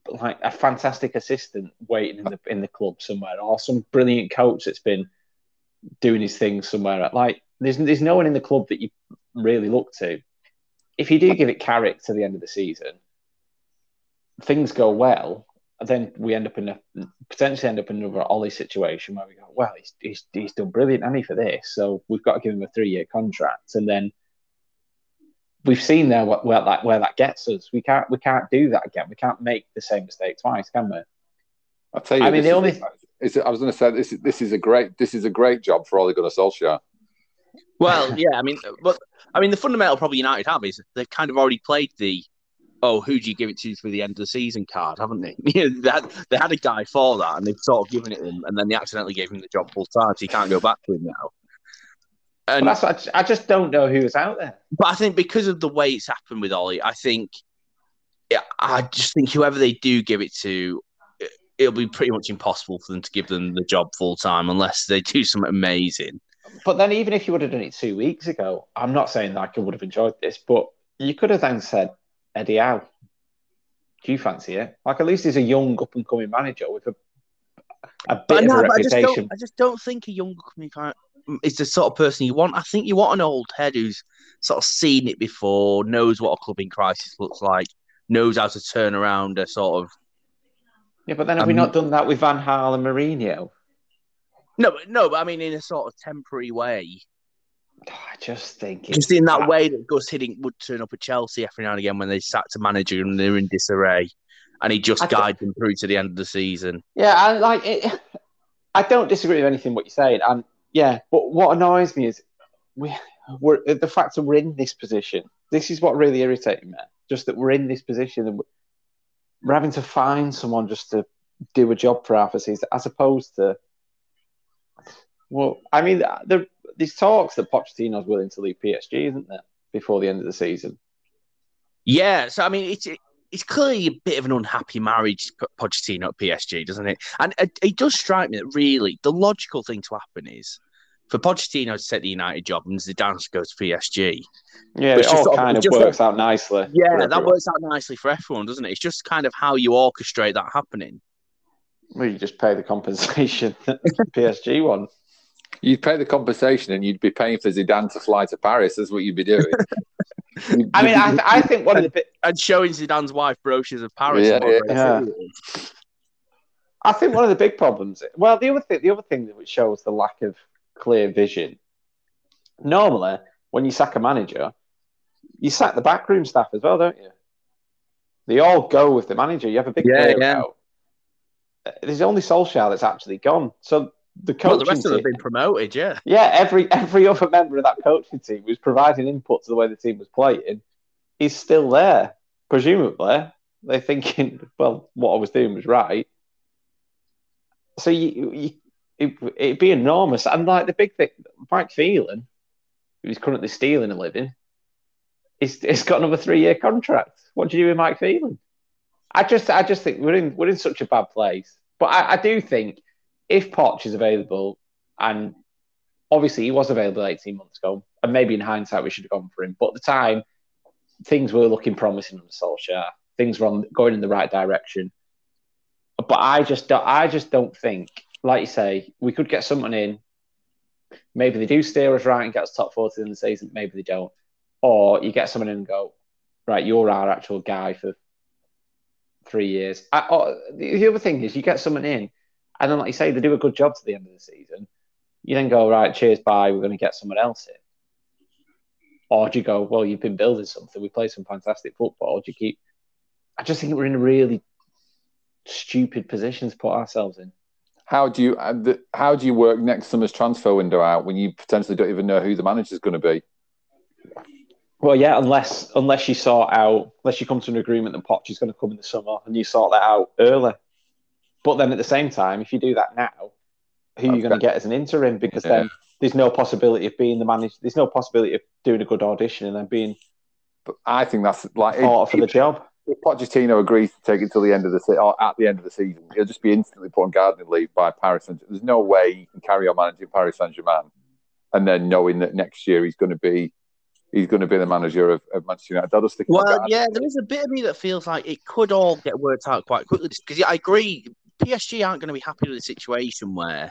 like a fantastic assistant waiting in the in the club somewhere, or some brilliant coach that's been doing his thing somewhere. Like, there's there's no one in the club that you really look to. If you do give it Carrick to the end of the season, things go well, then we end up in a potentially end up in another Ollie situation where we go, well, he's, he's, he's done brilliant, hasn't he, for this? So we've got to give him a three year contract, and then we've seen there what, where that where that gets us. We can't we can't do that again. We can't make the same mistake twice, can we? I'll tell you. I mean, the only- it's, I was going to say this. is- This is a great. This is a great job for Ole Gunnar Solskjaer. Well, yeah, I mean, but I mean, the fundamental problem United have is they've kind of already played the oh, who do you give it to for the end of the season card, haven't they? [laughs] You know, they, had, they had a guy for that, and they've sort of given it him, and then they accidentally gave him the job full time, so you can't go back to him now. And that's what I, just- I just don't know who's out there. but I think because of the way it's happened with Ollie, I think yeah, I just think whoever they do give it to, it- it'll be pretty much impossible for them to give them the job full time unless they do something amazing. But then even if you would have done it two weeks ago, I'm not saying that I would have enjoyed this, but you could have then said, Eddie Howe, do you fancy it? Like at least he's a young up and coming manager with a a bit But of no, a but I just reputation. don't. I just don't think a young communicator is the sort of person you want. I think you want an old head who's sort of seen it before, knows what a clubbing crisis looks like, knows how to turn around a sort of. Yeah, but then have we Um, not done that with Van Gaal and Mourinho? No, but no, but I mean in a sort of temporary way. I just think Just in that bad. way that Gus Hiddink would turn up at Chelsea every now and again when they sacked a manager and they're in disarray, and he just I don't- them through to the end of the season. Yeah, I like it. I don't disagree with anything what you're saying, and yeah, but what annoys me is we we're the fact that we're in this position. This is what really irritated me. Just that we're in this position and we're having to find someone just to do a job for half a season, as opposed to. Well, I mean, there, there's talks that Pochettino's willing to leave PSG, isn't there, before the end of the season? Yeah, so I mean, it's it's clearly a bit of an unhappy marriage, Pochettino at PSG, doesn't it? And it, it does strike me that really the logical thing to happen is for Pochettino to take the United job and Zidane to go to PSG. Yeah, it just all of- kind of just works out nicely. Yeah, that works out nicely for everyone, doesn't it? It's just kind of how you orchestrate that happening. Well, you just pay the compensation that PSG won. You'd pay the compensation, and you'd be paying for Zidane to fly to Paris. That's what you'd be doing. [laughs] I mean, I, I think one of the bit. And showing Zidane's wife brochures of Paris. Yeah, and what a great yeah. city it is. I think one of the big problems. Well, the other thing, the other thing that shows the lack of clear vision. Normally, when you sack a manager, you sack the backroom staff as well, don't you? They all go with the manager. You have a big Yeah, yeah. out. There's only Solskjaer that's actually gone. So the coaching Well, the rest of them have been promoted, yeah. yeah, every every other member of that coaching team who's providing input to the way the team was playing is still there. Presumably, they're thinking, well, what I was doing was right. So you, you it, it'd be enormous. And like the big thing, Mike Phelan, who's currently stealing a living, he's, he's got another three year contract. What do you do with Mike Phelan? I just I just think we're in we're in such a bad place. But I, I do think if Poch is available, and obviously he was available 18 months ago, and maybe in hindsight we should have gone for him. But at the time, things were looking promising on the Solskjaer. Things were on, going in the right direction. But I just don't, I just don't think like you say, we could get someone in. Maybe they do steer us right and get us top 40 in the season. Maybe they don't. Or you get someone in and go, right, you're our actual guy for three years. I, or, the other thing is, you get someone in, and then, like you say, they do a good job to the end of the season. You then go, right, cheers, bye, we're going to get someone else in. Or do you go, well, you've been building something, we play some fantastic football. Do you keep. I just think we're in a really stupid position to put ourselves in. How do you uh, how do you work next summer's transfer window out when you potentially don't even know who the manager is going to be? Well, yeah, unless unless you sort out, unless you come to an agreement that Poch is going to come in the summer and you sort that out early. But then at the same time, if you do that now, who are you going to get as an interim? Because yeah. then there's no possibility of being the manager. There's no possibility of doing a good audition and then being. But I think that's like part for the job if Pochettino agrees to take it till the end of the se- or at the end of the season, he'll just be instantly put on gardening leave by Paris Saint. There's no way you can carry on managing Paris Saint Germain and then knowing that next year he's going to be he's going to be the manager of, of Manchester United. I'll just stick well, yeah, there is a bit of me that feels like it could all get worked out quite quickly because yeah, I agree. PSG aren't going to be happy with a situation where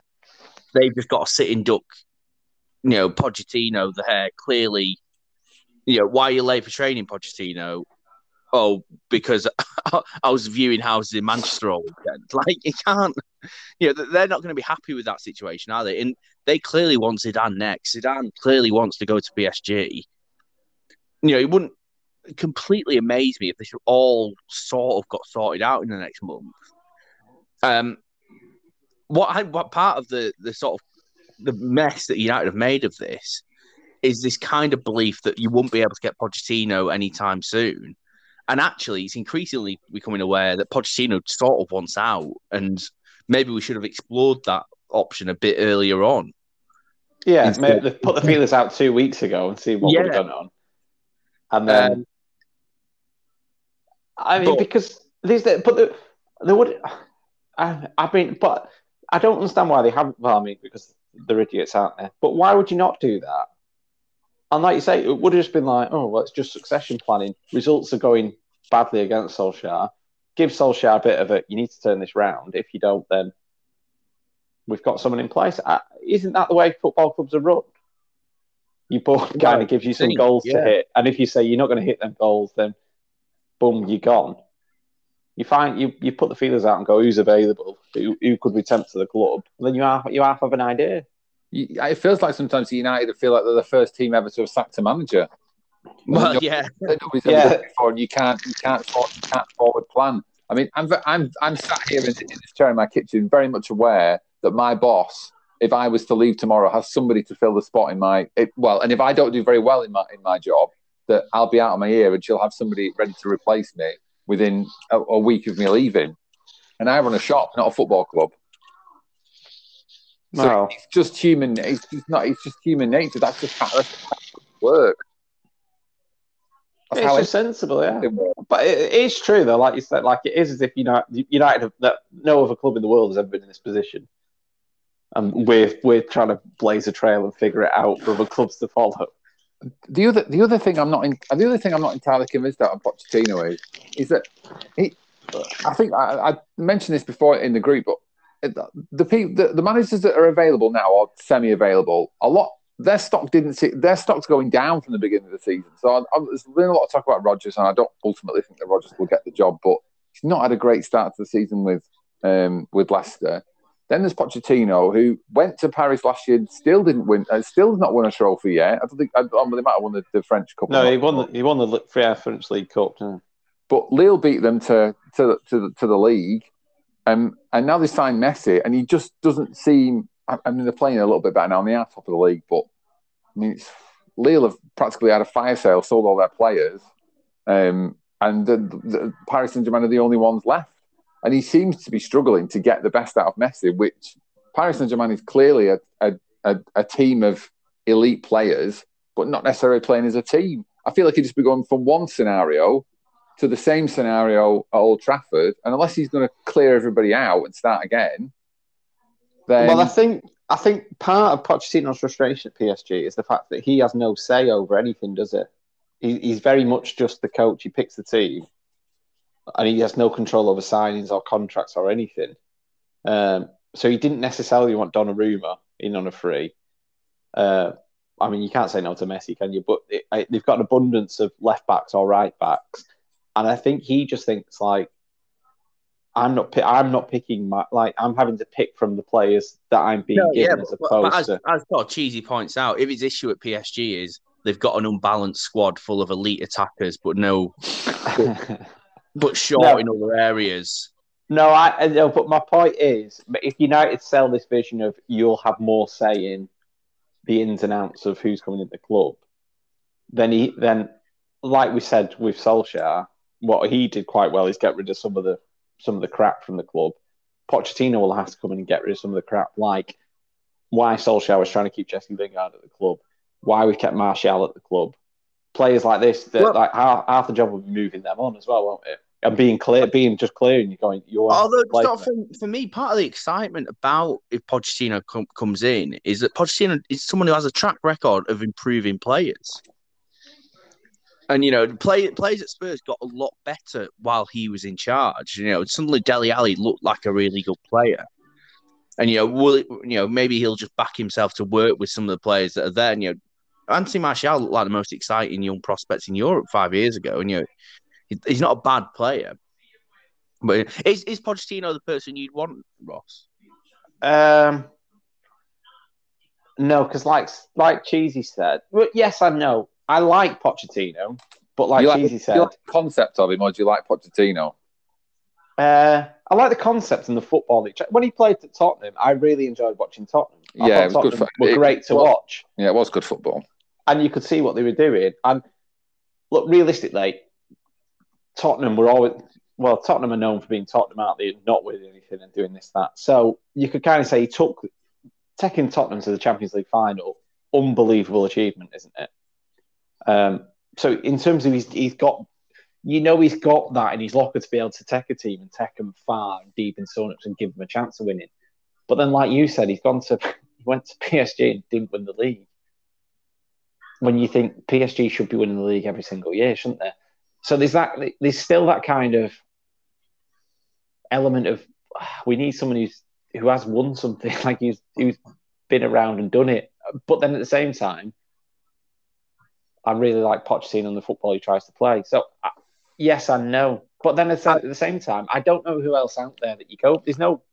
they've just got to sit and duck, you know, Pochettino the hair clearly. You know, why are you late for training, Pochettino? oh, because [laughs] I was viewing houses in Manchester all weekend. [laughs] Like, you can't, you know, they're not going to be happy with that situation, are they? And they clearly want Zidane next. Zidane clearly wants to go to PSG. You know, it wouldn't completely amaze me if this all sort of got sorted out in the next month. Um, what I, what part of the the sort of the mess that United have made of this is this kind of belief that you won't be able to get Pochettino anytime soon and actually, it's increasingly becoming aware that Pochettino sort of wants out, and maybe we should have explored that option a bit earlier on. Yeah, Instead, maybe put the feelers out two weeks ago and see what yeah. would have gone on, and then. Um, I mean, but, because these, but the, they would. I, I mean, but I don't understand why they haven't. Mean, because they're idiots, aren't they? But why would you not do that? And like you say, it would have just been like, oh, well, it's just succession planning. Results are going badly against Solskjaer. Give Solskjaer a bit of a, you need to turn this round. If you don't, then we've got someone in place. Uh, isn't that the way football clubs are run? You both kind of gives you some goals yeah. to hit, and if you say you're not going to hit them goals, then boom, you're gone. You find you, you put the feelers out and go, who's available, who, who could we tempt to the club, and then you have you half have an idea. it feels like sometimes United feel like they're the first team ever to have sacked a manager. Well, yeah, [laughs] yeah. Before, and you can't, you can't, forward, you can't forward plan. I mean, I'm, I'm, I'm sat here in, in this chair in my kitchen, very much aware that my boss, if I was to leave tomorrow, has somebody to fill the spot in my. It, well, and if I don't do very well in my in my job, that I'll be out of my ear, and she'll have somebody ready to replace me within a, a week of me leaving. And I run a shop, not a football club. So no. it's just human. It's just not. It's just human nature. That's just how, that's how it work. That's it's just sensible, yeah. But it, it's true though, like you said, like it is as if United, United have, that no other club in the world has ever been in this position, and we're we're trying to blaze a trail and figure it out for other clubs to follow. The other the other thing I'm not in, the other thing I'm not entirely convinced about Pochettino is is that he, I think I, I mentioned this before in the group, but the people the, the managers that are available now are semi-available. A lot their stock didn't see their stock's going down from the beginning of the season. So I, I, there's been a lot of talk about Rodgers, and I don't ultimately think that Rodgers will get the job, but he's not had a great start to the season with um, with Leicester. Then there's Pochettino, who went to Paris last year, still didn't win, uh, still not won a trophy yet. I don't think I, I, they might have won the, the French Cup. No, he won. The, he won the yeah, French League Cup. But Lille beat them to to to the, to the league, um, and now they signed Messi, and he just doesn't seem. I mean, they're playing a little bit better now, and they are top of the league, but I mean, it's, Lille have practically had a fire sale, sold all their players, um, and the, the Paris Saint Germain are the only ones left. And he seems to be struggling to get the best out of Messi, which Paris Saint Germain is clearly a, a, a, a, team of elite players, but not necessarily playing as a team. I feel like he'd just be going from one scenario to the same scenario at Old Trafford, and unless he's going to clear everybody out and start again, then well, I think I think part of Pochettino's frustration at PSG is the fact that he has no say over anything, does it? He, he's very much just the coach. He picks the team, and he has no control over signings or contracts or anything. Um, so he didn't necessarily want Donnarumma in on a free. Uh, I mean, you can't say no to Messi, can you? But it, they've got an abundance of left backs or right backs, and I think he just thinks like, I'm not, I'm not picking my like, I'm having to pick from the players that I'm being no, given yeah, as opposed as, to. As Cheesy points out, if his issue at PSG is they've got an unbalanced squad full of elite attackers, but no, [laughs] but, short no. in other areas. No, I uh, no, but my point is, if United sell this vision of you'll have more say in the ins and outs of who's coming into the club, then he then, like we said with Solskjaer, what he did quite well is get rid of some of the some of the crap from the club. Pochettino will have to come in and get rid of some of the crap, like why Solskjaer was trying to keep Jesse Lingard at the club, why we kept Martial at the club. Players like this, that well, like half, half the job will be moving them on as well, won't it? and being clear, being just clear, and you're going. You're although not for, for me, part of the excitement about if Pochettino com- comes in is that Pochettino is someone who has a track record of improving players. And you know, play, players at Spurs got a lot better while he was in charge. You know, suddenly Dele Alli looked like a really good player. And you know, will it, you know maybe he'll just back himself to work with some of the players that are there. And you know, Anthony Martial looked like the most exciting young prospects in Europe five years ago. And you know, he's not a bad player. But is is Pochettino the person you'd want, Ross? Um, no, because like like Cheesy said, well, yes, I know I like Pochettino, but like, like Cheesy said, like the concept of him, or do you like Pochettino? Uh, I like the concept and the football. When he played at Tottenham, I really enjoyed watching Tottenham. I yeah, it was Tottenham good. For, were great to was, watch. Yeah, it was good football, and you could see what they were doing. And look, realistically, Tottenham were always well. Tottenham are known for being Tottenham, aren't they? Not winning anything and doing this that. So you could kind of say he took taking Tottenham to the Champions League final. Unbelievable achievement, isn't it? Um, so in terms of he's, he's got, you know, he's got that in his locker to be able to take a team and take them far and deep in so-ups and give them a chance of winning. But then, like you said, he's gone to [laughs] he went to PSG and didn't win the league. When you think PSG should be winning the league every single year, shouldn't they? So there's that. There's still that kind of element of we need someone who's who has won something, [laughs] like he's who's been around and done it. But then at the same time, I really like Pochettino and the football he tries to play. So uh, yes and no. But then at the same time, I don't know who else out there that you go. There's no.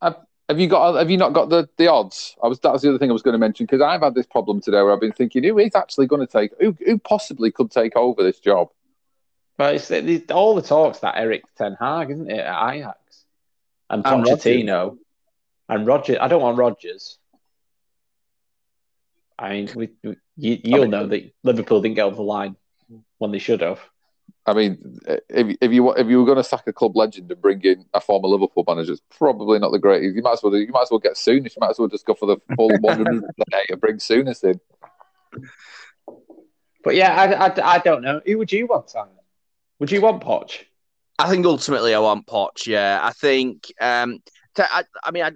Have you got? Have you not got the, the odds? I was that was the other thing I was going to mention because I've had this problem today where I've been thinking who is actually going to take who who possibly could take over this job. But it's, it's all the talks that Erik Ten Hag, isn't it, at Ajax and Pochettino and Roger. I don't want Rodgers. I mean, we, we you, will I mean, know that Liverpool didn't get over the line when they should have. I mean, if, if you if you were going to sack a club legend and bring in a former Liverpool manager, it's probably not the greatest. You might as well you might as well get Souness. You might as well just go for the full [laughs] one hundred day and bring Souness in. But yeah, I, I, I don't know. Who would you want, Simon? Would you want Poch? I think ultimately I want Poch. Yeah, I think. Um, I, I mean, I,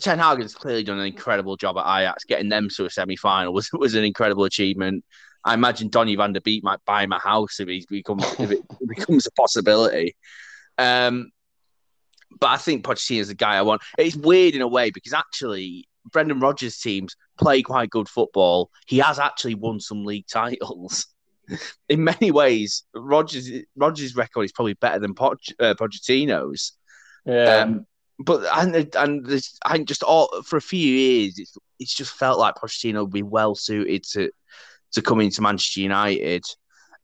Ten Hag's clearly done an incredible job at Ajax. Getting them to a semi-final was was an incredible achievement. I imagine Donny van de Beek might buy him a house if he becomes if it [laughs] becomes a possibility. Um, but I think Pochettino is the guy I want. It's weird in a way because actually Brendan Rodgers' teams play quite good football. He has actually won some league titles [laughs] in many ways, Rodgers Rodgers' record is probably better than Poch, uh, Pochettino's. Yeah. Um, but and and I think just all for a few years, it's it's just felt like Pochettino would be well suited to to come into Manchester United.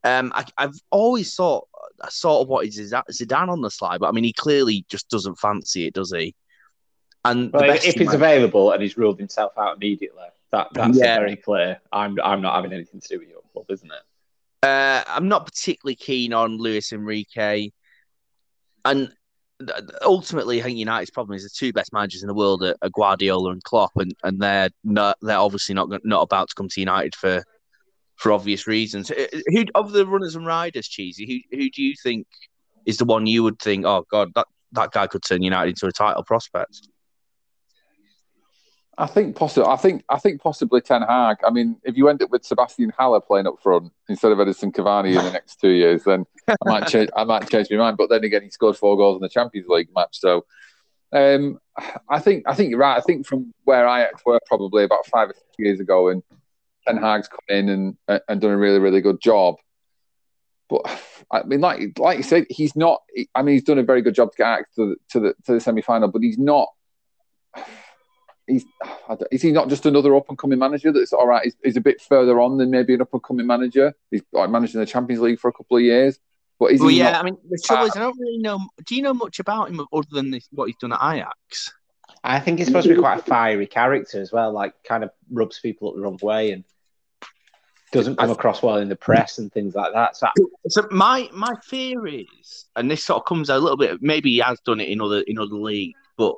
Um, I, have always thought I sort of wanted Zidane on the slide, but I mean, he clearly just doesn't fancy it, does he? And well, if he's available and he's ruled himself out immediately, that that's yeah. very clear. I'm I'm not having anything to do with your club, isn't it? Uh, I'm not particularly keen on Luis Enrique, and ultimately, I think United's problem is the two best managers in the world are, are Guardiola and Klopp, and, and they're not, they're obviously not not about to come to United for for obvious reasons. Uh, who of the runners and riders, cheesy? Who who do you think is the one you would think? Oh God, that that guy could turn United into a title prospect. I think possibly. I think. I think possibly Ten Hag. I mean, if you end up with Sebastian Haller playing up front instead of Edinson Cavani in the next two years, then I might [laughs] change. I might change my mind. But then again, he scored four goals in the Champions League match, so Um, I think I think you're right. I think from where Ajax were probably about five or six years ago, and Ten Hag's come in and and done a really really good job. But I mean, like like you said, he's not. I mean, he's done a very good job to get to the to the, to the semi final, but he's not. He's is he not just another up and coming manager that's all right? He's, he's a bit further on than maybe an up and coming manager. He's like managing the Champions League for a couple of years. But is Well, he yeah, not- I mean, the trouble is, I don't really know. Do you know much about him other than this, what he's done at Ajax? I think he's supposed to be quite a fiery character as well, like kind of rubs people up the wrong way and doesn't come across well in the press and things like that. So So my my fear is, and this sort of comes a little bit. Maybe he has done it in other in other leagues, but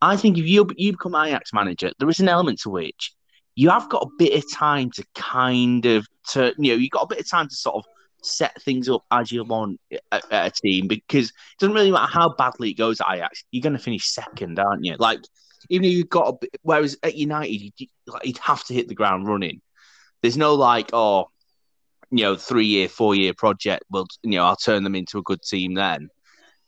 I think if you you become Ajax manager, there is an element to which you have got a bit of time to kind of to you know you've got a bit of time to sort of set things up as you want at, at a team because it doesn't really matter how badly it goes at Ajax, you're going to finish second, aren't you? Like even if you've got a bit, whereas at United, you'd, like, you'd have to hit the ground running. There's no like, oh, you know, three year, four year project. Well, you know, I'll turn them into a good team then.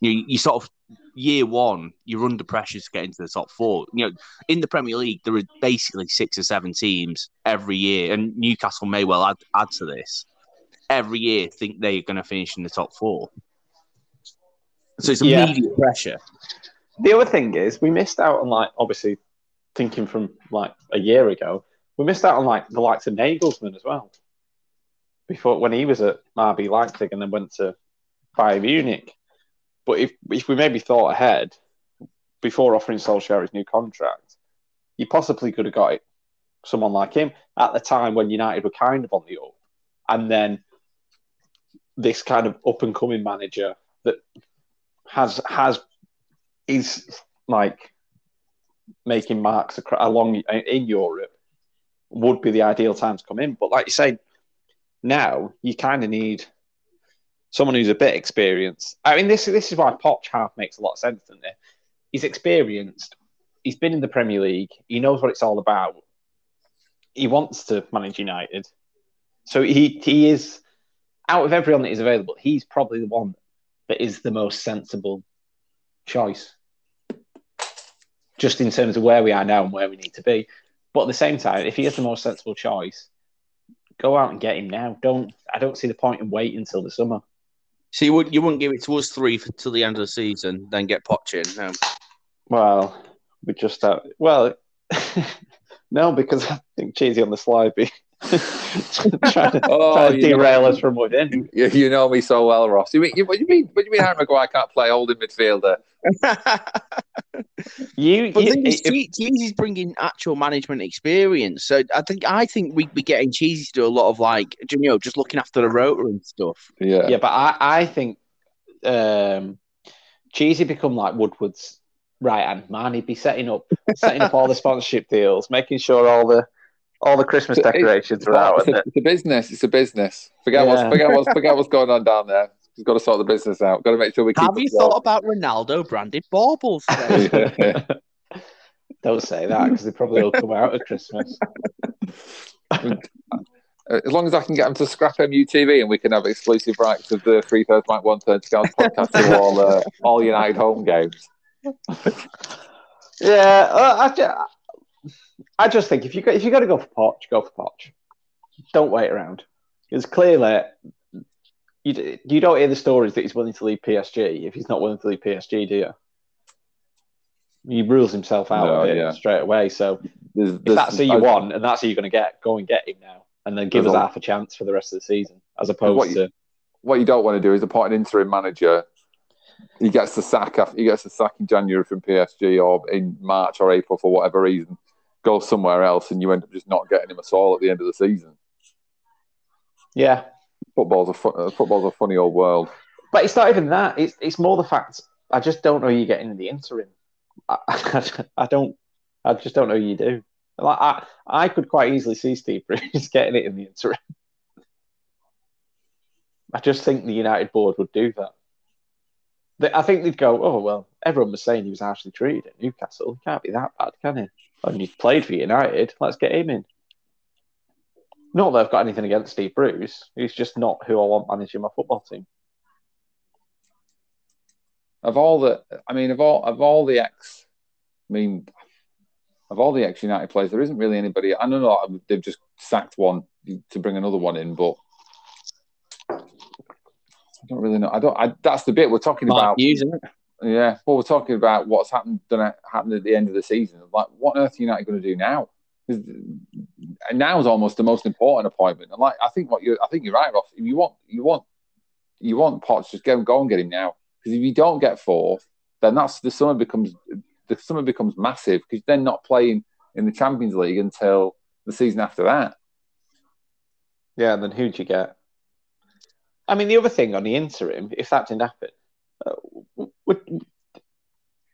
You, you sort of year one, you're under pressure to get into the top four. You know, in the Premier League, there are basically six or seven teams every year, and Newcastle may well add, add to this. Every year, think they're going to finish in the top four. So it's Yeah. immediate pressure. the other thing is we missed out on like obviously thinking from like a year ago, we missed out on like the likes of Nagelsmann as well. Before when he was at RB Leipzig and then went to Bayern Munich. But if if we maybe thought ahead before offering Solskjaer his new contract, you possibly could have got it, someone like him at the time when United were kind of on the up, and then this kind of up and coming manager that has has is like making marks acro- along in Europe would be the ideal time to come in. But like you say, now you kind of need someone who's a bit experienced. I mean, this this is why Poch half makes a lot of sense, doesn't it? He's experienced. He's been in the Premier League. He knows what it's all about. He wants to manage United, so he he is out of everyone that is available. He's probably the one that is the most sensible choice, just in terms of where we are now and where we need to be. But at the same time, if he is the most sensible choice, go out and get him now. Don't I don't see the point in waiting until the summer. So you wouldn't you wouldn't give it to us three for, till the end of the season, then get Poch in. No. Well, we just have, well, [laughs] no, because I think cheesy on the slide be trying to, Oh, trying to you know- derail us from within. You, you know me so well, Ross. You mean, you, what do you mean? What do you mean Harry Maguire can't play holding midfielder? [laughs] You, But you then if- Cheesy's bringing actual management experience. So I think I think we'd be getting Cheesy to do a lot of like you know just looking after the rotor and stuff. Yeah. yeah, but I, I think um, Cheesy become like Woodward's right hand man. He'd be setting up setting up all the [laughs] sponsorship deals, making sure all the all the Christmas It's- decorations are out. It's isn't a, it? it's a business. It's a business. Forget Yeah. what's forget what's forget what's going on down there. We've got to sort the business out. Got to make sure we keep. Have you it thought about Ronaldo branded baubles? then? [laughs] [laughs] Don't say that because they probably will come out at Christmas. [laughs] As long as I can get them to scrap MUTV and we can have exclusive rights of the Free Throws Mike One Turn to go on podcast to all uh, all United home games. Yeah, uh, I, ju- I just think if you go, if you got to go for Poch, go for Poch. Don't wait around. Because clearly, you you don't hear the stories that he's willing to leave PSG if he's not willing to leave PSG, do you? He rules himself out No, of it yeah. straight away. So There's, if that's who you I- want and that's who you're going to get, go and get him now, and then give us a- half a chance for the rest of the season, as opposed What you- to What you don't want to do is appoint an interim manager. He gets the sack after he gets the sack in January from PSG or in March or April for whatever reason, goes somewhere else, and you end up just not getting him at all at the end of the season. yeah. Football's a fu- uh, football's a funny old world. But it's not even that. It's it's more the fact I just don't know you're getting in the interim. I, [laughs] I don't. I just don't know you do. Like I, I could quite easily see Steve Bruce [laughs] getting it in the interim. I just think the United board would do that. They, I think they'd go, oh well. Everyone was saying he was harshly treated at Newcastle. He can't be that bad, can he? And he's played for United. Let's get him in. Not that I've got anything against Steve Bruce. He's just not who I want managing my football team. of all the, I mean, of all of all the ex, I mean, of all the ex United players, there isn't really anybody. I don't know they've just sacked one to bring another one in, but I don't really know. I don't. I, that's the bit we're talking Mark about. Hughes, isn't it? Yeah, well, we're talking about what's happened happened at the end of the season. Like, what on earth are United going to do now? Now is almost the most important appointment. And like, I think what you, I think you're right, Ross. If you want, you want, you want Potts, just go go and get him now. Because if you don't get fourth, then that's the summer becomes the summer becomes massive because they're not playing in the Champions League until the season after that. Yeah, and then who'd you get? I mean, the other thing on the interim, if that didn't happen, uh, would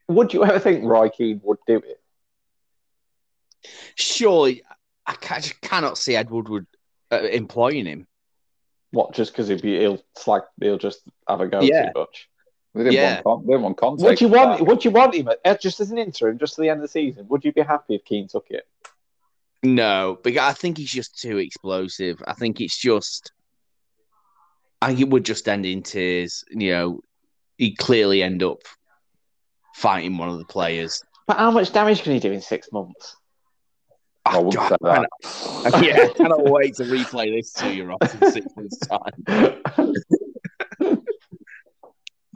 would you ever think Roy Keane would do it? Surely, I, I just cannot see Ed Woodward uh, employing him. What just because he'll be he'll slag he'll just have a go Yeah. too much? They didn't Yeah. want, they didn't want Conte. Would you want would you want him uh, just as an interim, just to the end of the season? Would you be happy if Keane took it? No, but I think he's just too explosive. I think it's just. I think it would just end in tears. You know, he'd clearly end up fighting one of the players. But how much damage can he do in six months? Oh, I wouldn't say that. yeah, I cannot wait to replay this to you, Ross, in six months' time.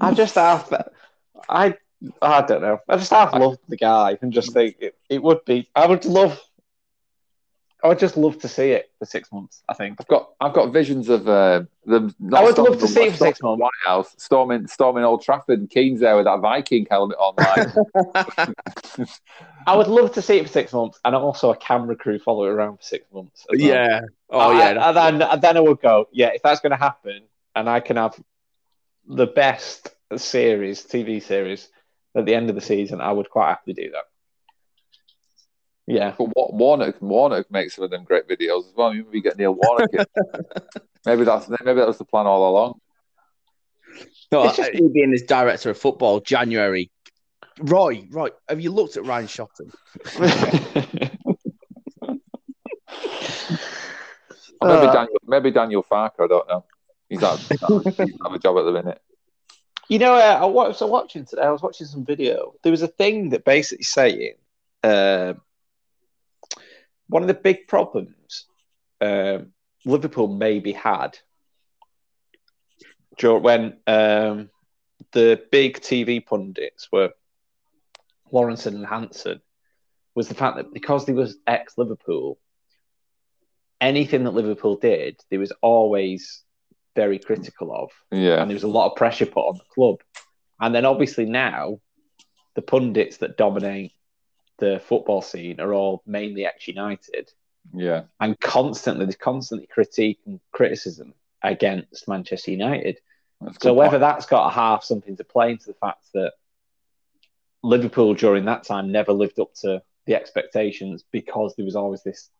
I just have I I don't know. I just have loved the guy and just think it, it would be. I would love. I would just love to see it for six months. I think. I've got I've got visions of uh, them. not I would love to see it for six months. White House, storming storming Old Trafford, and Keane's there with that Viking helmet on. Like, [laughs] [laughs] I would love to see it for six months, and also a camera crew follow it around for six months. well. yeah. Oh, I- yeah. and then and then I would go, yeah, if that's going to happen, and I can have the best series, TV series, at the end of the season, I would quite happily do that. Yeah, but Wa- Warnock Warnock makes some of them great videos as well. You maybe get Neil Warnock. in. [laughs] maybe that's maybe that was the plan all along. No, It's just- he'd be in as director of football January. Roy, Roy, have you looked at Ryan Shotton? [laughs] Maybe Uh, Daniel maybe Daniel Farke. I don't know. He's out, he's out a job at the minute. You know, uh, I was watching today. I was watching some video. There was a thing that basically saying um one of the big problems um, Liverpool maybe had when um, the big TV pundits were Lawrence and Hansen was the fact that because they was ex Liverpool, anything that Liverpool did, they was always very critical of Yeah, and there was a lot of pressure put on the club. And then obviously now, the pundits that dominate the football scene are all mainly ex-United, yeah. and constantly there's constantly critique and criticism against Manchester United. That's So whether point. that's got a half something to play into the fact that Liverpool during that time never lived up to the expectations because there was always this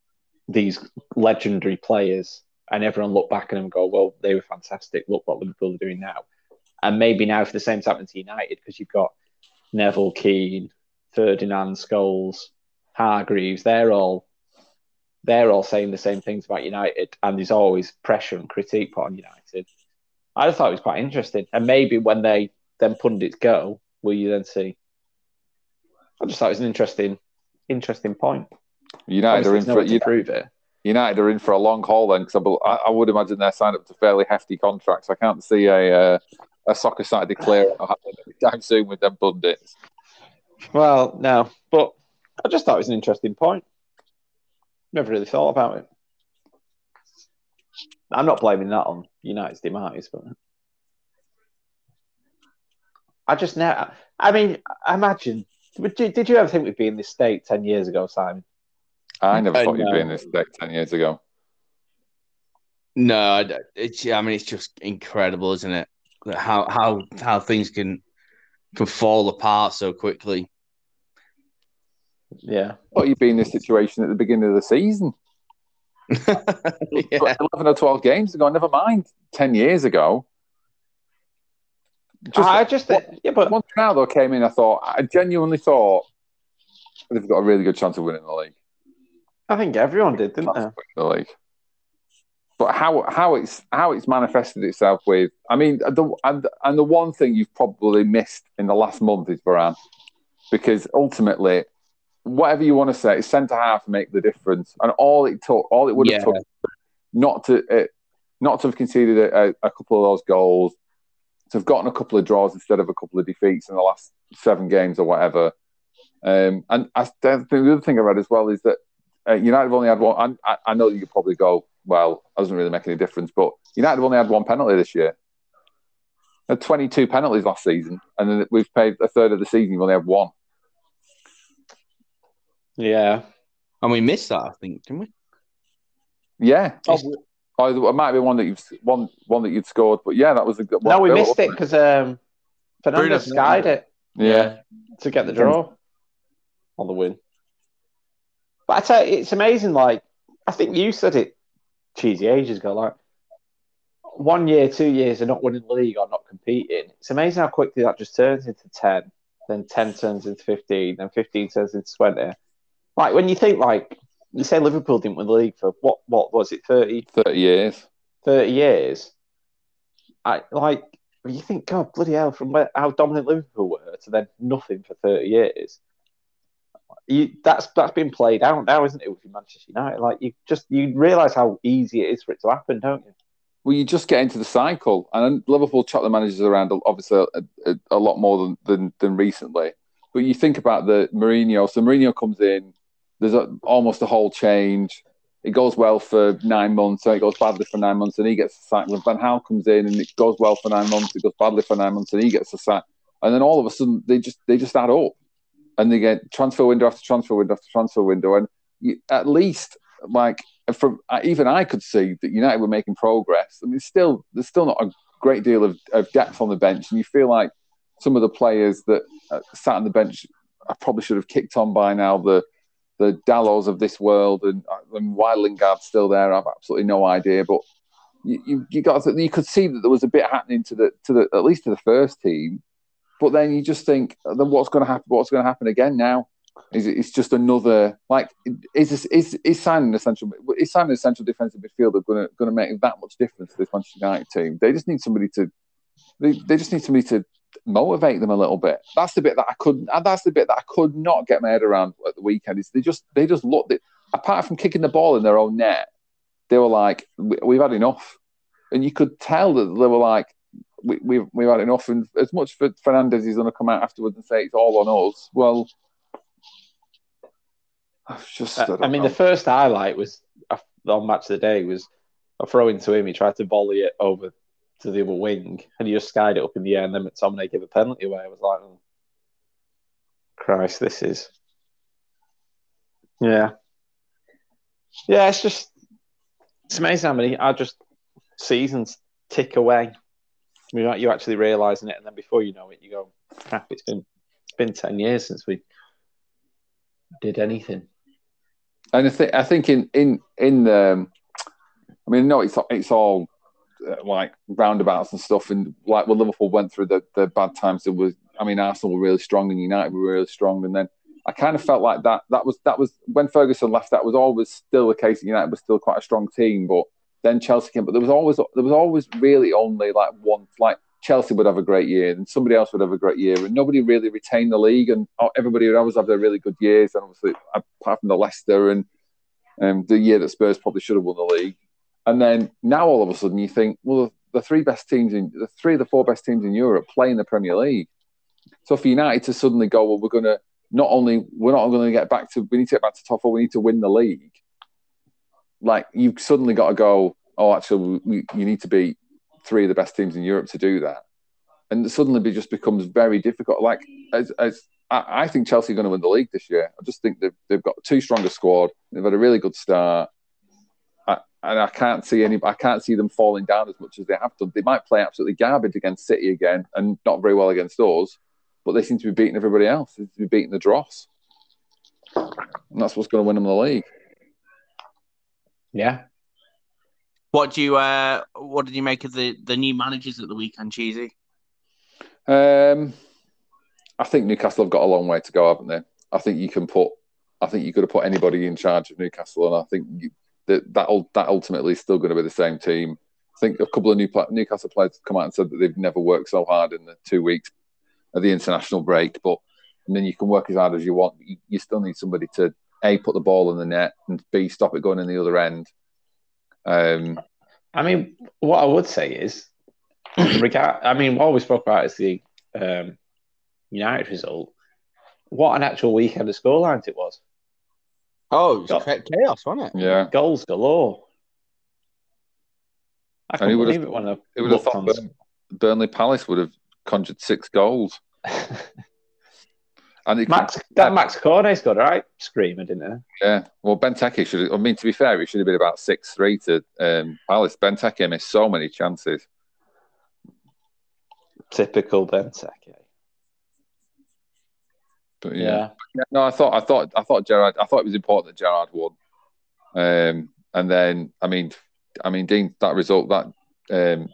these legendary players and everyone looked back at them and go, well, they were fantastic. Look what Liverpool are doing now. And maybe now for the same happening to United because you've got Neville Keane, Ferdinand Scholes, Hargreaves, they're all they're all saying the same things about United, and there's always pressure and critique put on United. I just thought it was quite interesting, and maybe when they then pundits go, will you then see? I just thought it was an interesting, interesting point. United Obviously, are in for you- prove it. United are in for a long haul then, because I, I, I would imagine they're signed up to fairly hefty contracts. I can't see a uh, a soccer it happening anytime soon with them pundits. Well, no, but I just thought it was an interesting point. Never really thought about it. I'm not blaming that on United's demise, but I just now. I mean, imagine. Did you, did you ever think we'd be in this state ten years ago, Simon? I never Uh, thought you'd be in this state ten years ago. No, I d- it's. I mean, it's just incredible, isn't it? That How how how things can can fall apart so quickly. Yeah, thought you'd be in this situation at the beginning of the season. [laughs] yeah. Eleven or twelve games ago. Never mind, ten years ago. Just I just yeah, but once Ronaldo came in, I thought I genuinely thought they've got a really good chance of winning the league. I think everyone did, didn't they? the league. but how how it's how it's manifested itself with, I mean, the and, and the one thing you've probably missed in the last month is Varane, because ultimately, whatever you want to say, it's centre half make the difference, and all it took, all it would have Yeah. took, not to uh, not to have conceded a, a, couple of those goals, to have gotten a couple of draws instead of a couple of defeats in the last seven games or whatever. Um, and I, think the other thing I read as well is that uh, United have only had one. I, I know you probably go, well, it doesn't really make any difference, but United have only had one penalty this year. They had 22 penalties last season, and then we've paid a third of the season. We've only had one. Yeah. And we missed that, I think, didn't we? Yeah, Oh, oh, it might be one that you've one one that you'd scored, but yeah, that was a good one. no, we missed it because um, Bruno Fernandes skied it Yeah, to get the draw on the win. But I tell you, it's amazing. Like I think you said it cheesy ages ago. Like one year, two years of not winning the league or not competing. It's amazing how quickly that just turns into ten. Then ten turns into fifteen. Then fifteen turns into twenty. Like when you think like you say Liverpool didn't win the league for what? What was it? 30, 30 years. 30 years. I like you think, God, bloody hell, from where, how dominant Liverpool were to then nothing for thirty years. You that's that's been played out now, isn't it, with Manchester United? Like you just you realise how easy it is for it to happen, don't you? Well, you just get into the cycle, and Liverpool chop the managers around obviously a, a, a lot more than, than than recently. But you think about the Mourinho. So Mourinho comes in. There's a, almost a whole change. It goes well for nine months, and it goes badly for nine months, and he gets the sack. When Van Gaal comes in, and it goes well for nine months, it goes badly for nine months, and he gets the sack. And then all of a sudden, they just they just add up, and they get transfer window after transfer window after transfer window, and you, at least like from even I could see that United were making progress. I mean, still there's still not a great deal of, of depth on the bench, and you feel like some of the players that uh, sat on the bench, I probably should have kicked on by now. The the Dalots of this world, and, uh, and why Lingard's still there, I've absolutely no idea. But you, you, you got to, you could see that there was a bit happening to the to the at least to the first team. But then you just think, then what's going to happen? What's going to happen again now? Is it, it's just another like is this, is is signing an essential is signing an essential defensive midfielder going to going to make that much difference to this Manchester United team? They just need somebody to they, they just need somebody to motivate them a little bit. That's the bit that I could and that's the bit that I could not get my head around at the weekend. Is they just they just looked it apart from kicking the ball in their own net, they were like we, we've had enough, and you could tell that they were like we, we've we've had enough. And as much for Fernandes is going to come out afterwards and say it's all on us. Well, I've just I, I, mean, know. the first highlight was uh, on match of the day was a throw into him. He tried to volley it over to the other wing, and he just skied it up in the air. And then McTominay gave a penalty away. I was like, oh, Christ, this is yeah, yeah. It's just it's amazing how many I just seasons tick away. I mean, you actually realizing it, and then before you know it, you go, "Crap! It's been it's been ten years since we did anything." And I think I think in in in um, I mean, no, it's it's all like roundabouts and stuff, and like when Liverpool went through the, the bad times, it was. I mean, Arsenal were really strong, and United were really strong, and then I kind of felt like that. That was that was when Ferguson left. That was always still the case. United was still quite a strong team, but then Chelsea came. But there was always there was always really only like one. Like Chelsea would have a great year, and somebody else would have a great year, and nobody really retained the league, and everybody would always have their really good years. And obviously, apart from the Leicester and um, the year that Spurs probably should have won the league, and then now all of a sudden you think, well, the three best teams in the three of the four best teams in Europe play in the Premier League. So for United to suddenly go, well, we're going to not only we're not going to get back to we need to get back to top four, we need to win the league. Like you've suddenly got to go, oh, actually, we, you need to beat three of the best teams in Europe to do that, and suddenly it just becomes very difficult. Like as, as I, I think Chelsea are going to win the league this year. I just think they've they've got too strong a squad. They've had a really good start. I, and I can't see any. I can't see them falling down as much as they have done. They might play absolutely garbage against City again, and not very well against us but they seem to be beating everybody else. They seem to be beating the dross. And that's what's going to win them the league. Yeah. What do you uh what did you make of the the new managers at the weekend, Cheesy? Um, I think Newcastle have got a long way to go, haven't they? I think you can put I think you could have put anybody in charge of Newcastle, and I think you, that that that ultimately is still going to be the same team. I think a couple of new Newcastle players come out and said that they've never worked so hard in the two weeks of the international break. But I mean, you can work as hard as you want. You, you still need somebody to a put the ball in the net and b stop it going in the other end. Um, I mean, what I would say is, [clears throat] regard. I mean, what we spoke about is the um, United result. What an actual weekend of scorelines it was. Oh, it was chaos, wasn't it? Yeah, goals galore. I can't believe it when I it would have thought Burnley Palace would have conjured six goals. and Max, that Max Cornet got right screamer, didn't he? Yeah. Well, Benteke should. Have, I mean, to be fair, it should have been about six three to um, Palace. Benteke missed so many chances. Typical Benteke. But yeah. yeah. no, I thought, I thought, I thought Gerrard I thought it was important that Gerrard won. Um, and then, I mean, I mean, Dean, that result, that um,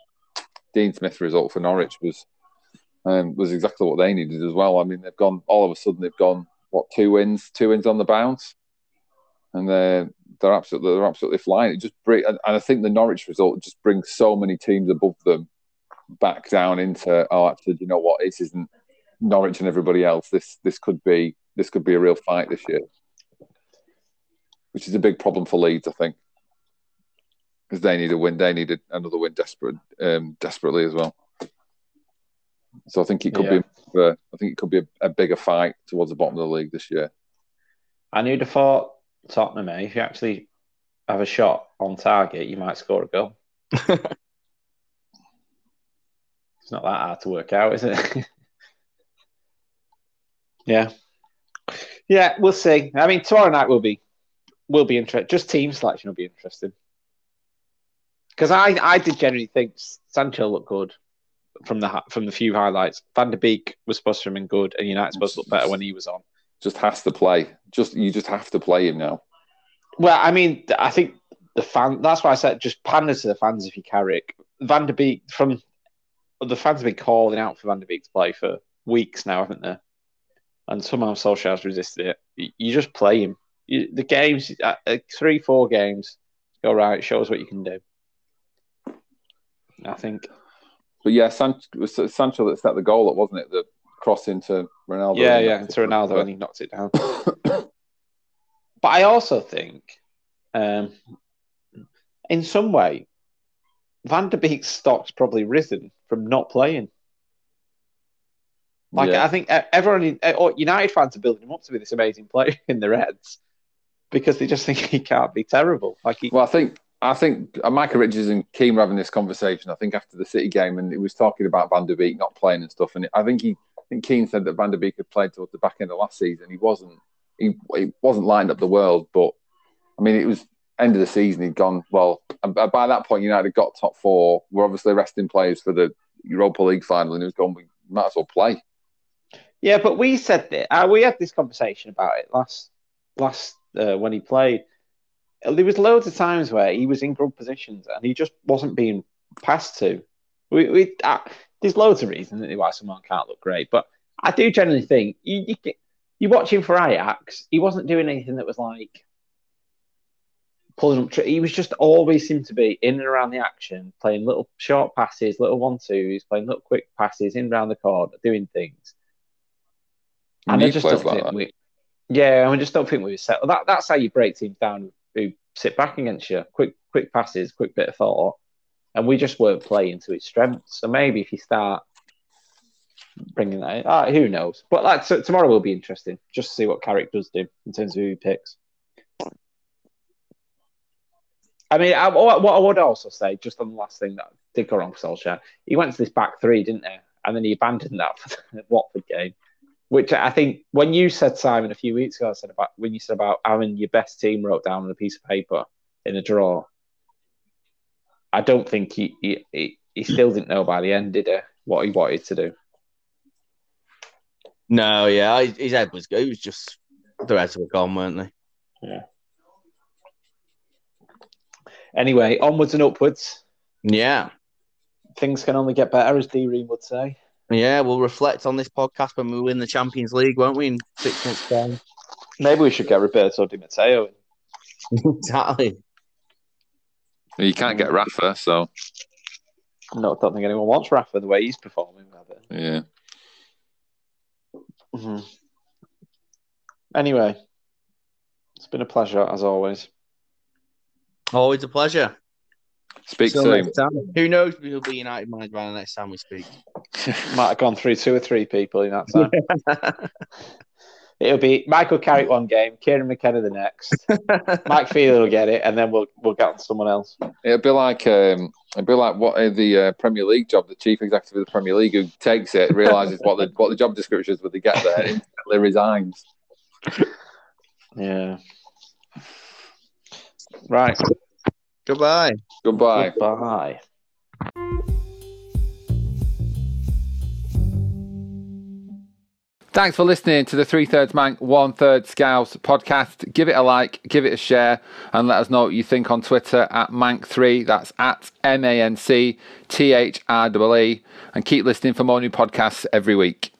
Dean Smith result for Norwich was um, was exactly what they needed as well. I mean, they've gone all of a sudden they've gone what two wins, two wins on the bounce, and they're they're absolutely they're absolutely flying. It just bring, and, and I think the Norwich result just brings so many teams above them back down into oh actually you know what this isn't Norwich and everybody else. This this could be this could be a real fight this year, which is a big problem for Leeds, I think because they need a win. They needed another win desperate, um, desperately as well. So I think it could yeah. be. Uh, I think it could be a, a, bigger fight towards the bottom of the league this year. I knew the thought Tottenham. Eh? If you actually have a shot on target, you might score a goal. [laughs] it's not that hard to work out, is it? [laughs] yeah, yeah. We'll see. I mean, tomorrow night will be will be interesting. Just team selection will be interesting because I, I did generally think Sancho looked good from the from the few highlights. Van de Beek was supposed to have been good, and United supposed to look better when he was on. Just has to play. Just you just have to play him now. Well, I mean, I think the fan. That's why I said just pander to the fans if you Carrick. Van de Beek from the fans have been calling out for Van de Beek to play for weeks now, haven't they? And somehow Solskjaer has resisted it. You, you just play him. You, the games, uh, uh three, four games, go right. Show us what you can do. I think. But yeah, San- Sancho that set the goal up, wasn't it? The cross into Ronaldo. Yeah, yeah, into Ronaldo, and he knocked it down. [coughs] but I also think, um, in some way, Van de Beek's stock's probably risen from not playing. Like yeah. I think everyone, or United fans are building him up to be this amazing player [laughs] in the Reds because they just [laughs] think he can't be terrible. Like he, well, I think I think Micah Richards and Keane were having this conversation. I think after the City game, and it was talking about Van de Beek not playing and stuff. And I think he, I think Keane said that Van de Beek had played towards the back end of last season. He wasn't, he, he wasn't lined up the world, but I mean, it was end of the season. He'd gone well. by that point, United had got top four. We're obviously resting players for the Europa League final, and he was going. We might as well play. Yeah, but we said that uh, we had this conversation about it last last uh, when he played there was loads of times where he was in good positions and he just wasn't being passed to. We, we uh, there's loads of reasons why someone can't look great, but I do generally think you, you you watch him for Ajax, he wasn't doing anything that was like pulling up. He was just always seemed to be in and around the action, playing little short passes, little one twos, playing little quick passes in around the corner, doing things. And I just don't like think that. we, yeah, I just don't think we were set. That, that's how you break teams down who sit back against you. Quick, quick passes, quick bit of thought, and we just weren't playing to its strengths. So maybe if you start bringing that, in, uh, who knows? But like so tomorrow will be interesting, just to see what Carrick does do in terms of who he picks. I mean, I, what I would also say, just on the last thing that did go wrong for Solskjaer, he went to this back three, didn't he? And then he abandoned that for [laughs] the Watford game. Which I think when you said Simon a few weeks ago, I said about when you said about having your best team wrote down on a piece of paper in a draw. I don't think he he, he still didn't know by the end, did he? What he wanted to do. No, yeah, his head was good. He was just the rest were gone, weren't they? Yeah. Anyway, onwards and upwards. Yeah. Things can only get better, as D:Ream would say. Yeah, we'll reflect on this podcast when we win the Champions League, won't we, in six months' time? Maybe we should get Roberto Di Matteo. [laughs] exactly. You can't get Rafa, so No, I don't think anyone wants Rafa the way he's performing. With it. yeah. Mhm. Anyway, it's been a pleasure as always. Always a pleasure. Speak Till soon. next time. Who knows? We'll be United manager by the next time we speak. [laughs] Might have gone through two or three people in that time. [laughs] [laughs] It'll be Michael Carrick one game, Kieran McKenna the next, Mike Phelan will get it, and then we'll we'll get on someone else. It'll be like um, it'll be like what uh, the uh, Premier League job, the chief executive of the Premier League, who takes it, realizes what the what the job description is when they get there, and instantly resigns. Yeah. Right. Goodbye. Goodbye. Bye. Thanks for listening to the Three Thirds Manc, One Third Scouse podcast. Give it a like, give it a share, and let us know what you think on Twitter at Manc3. That's at M A N C T H R E E. And keep listening for more new podcasts every week.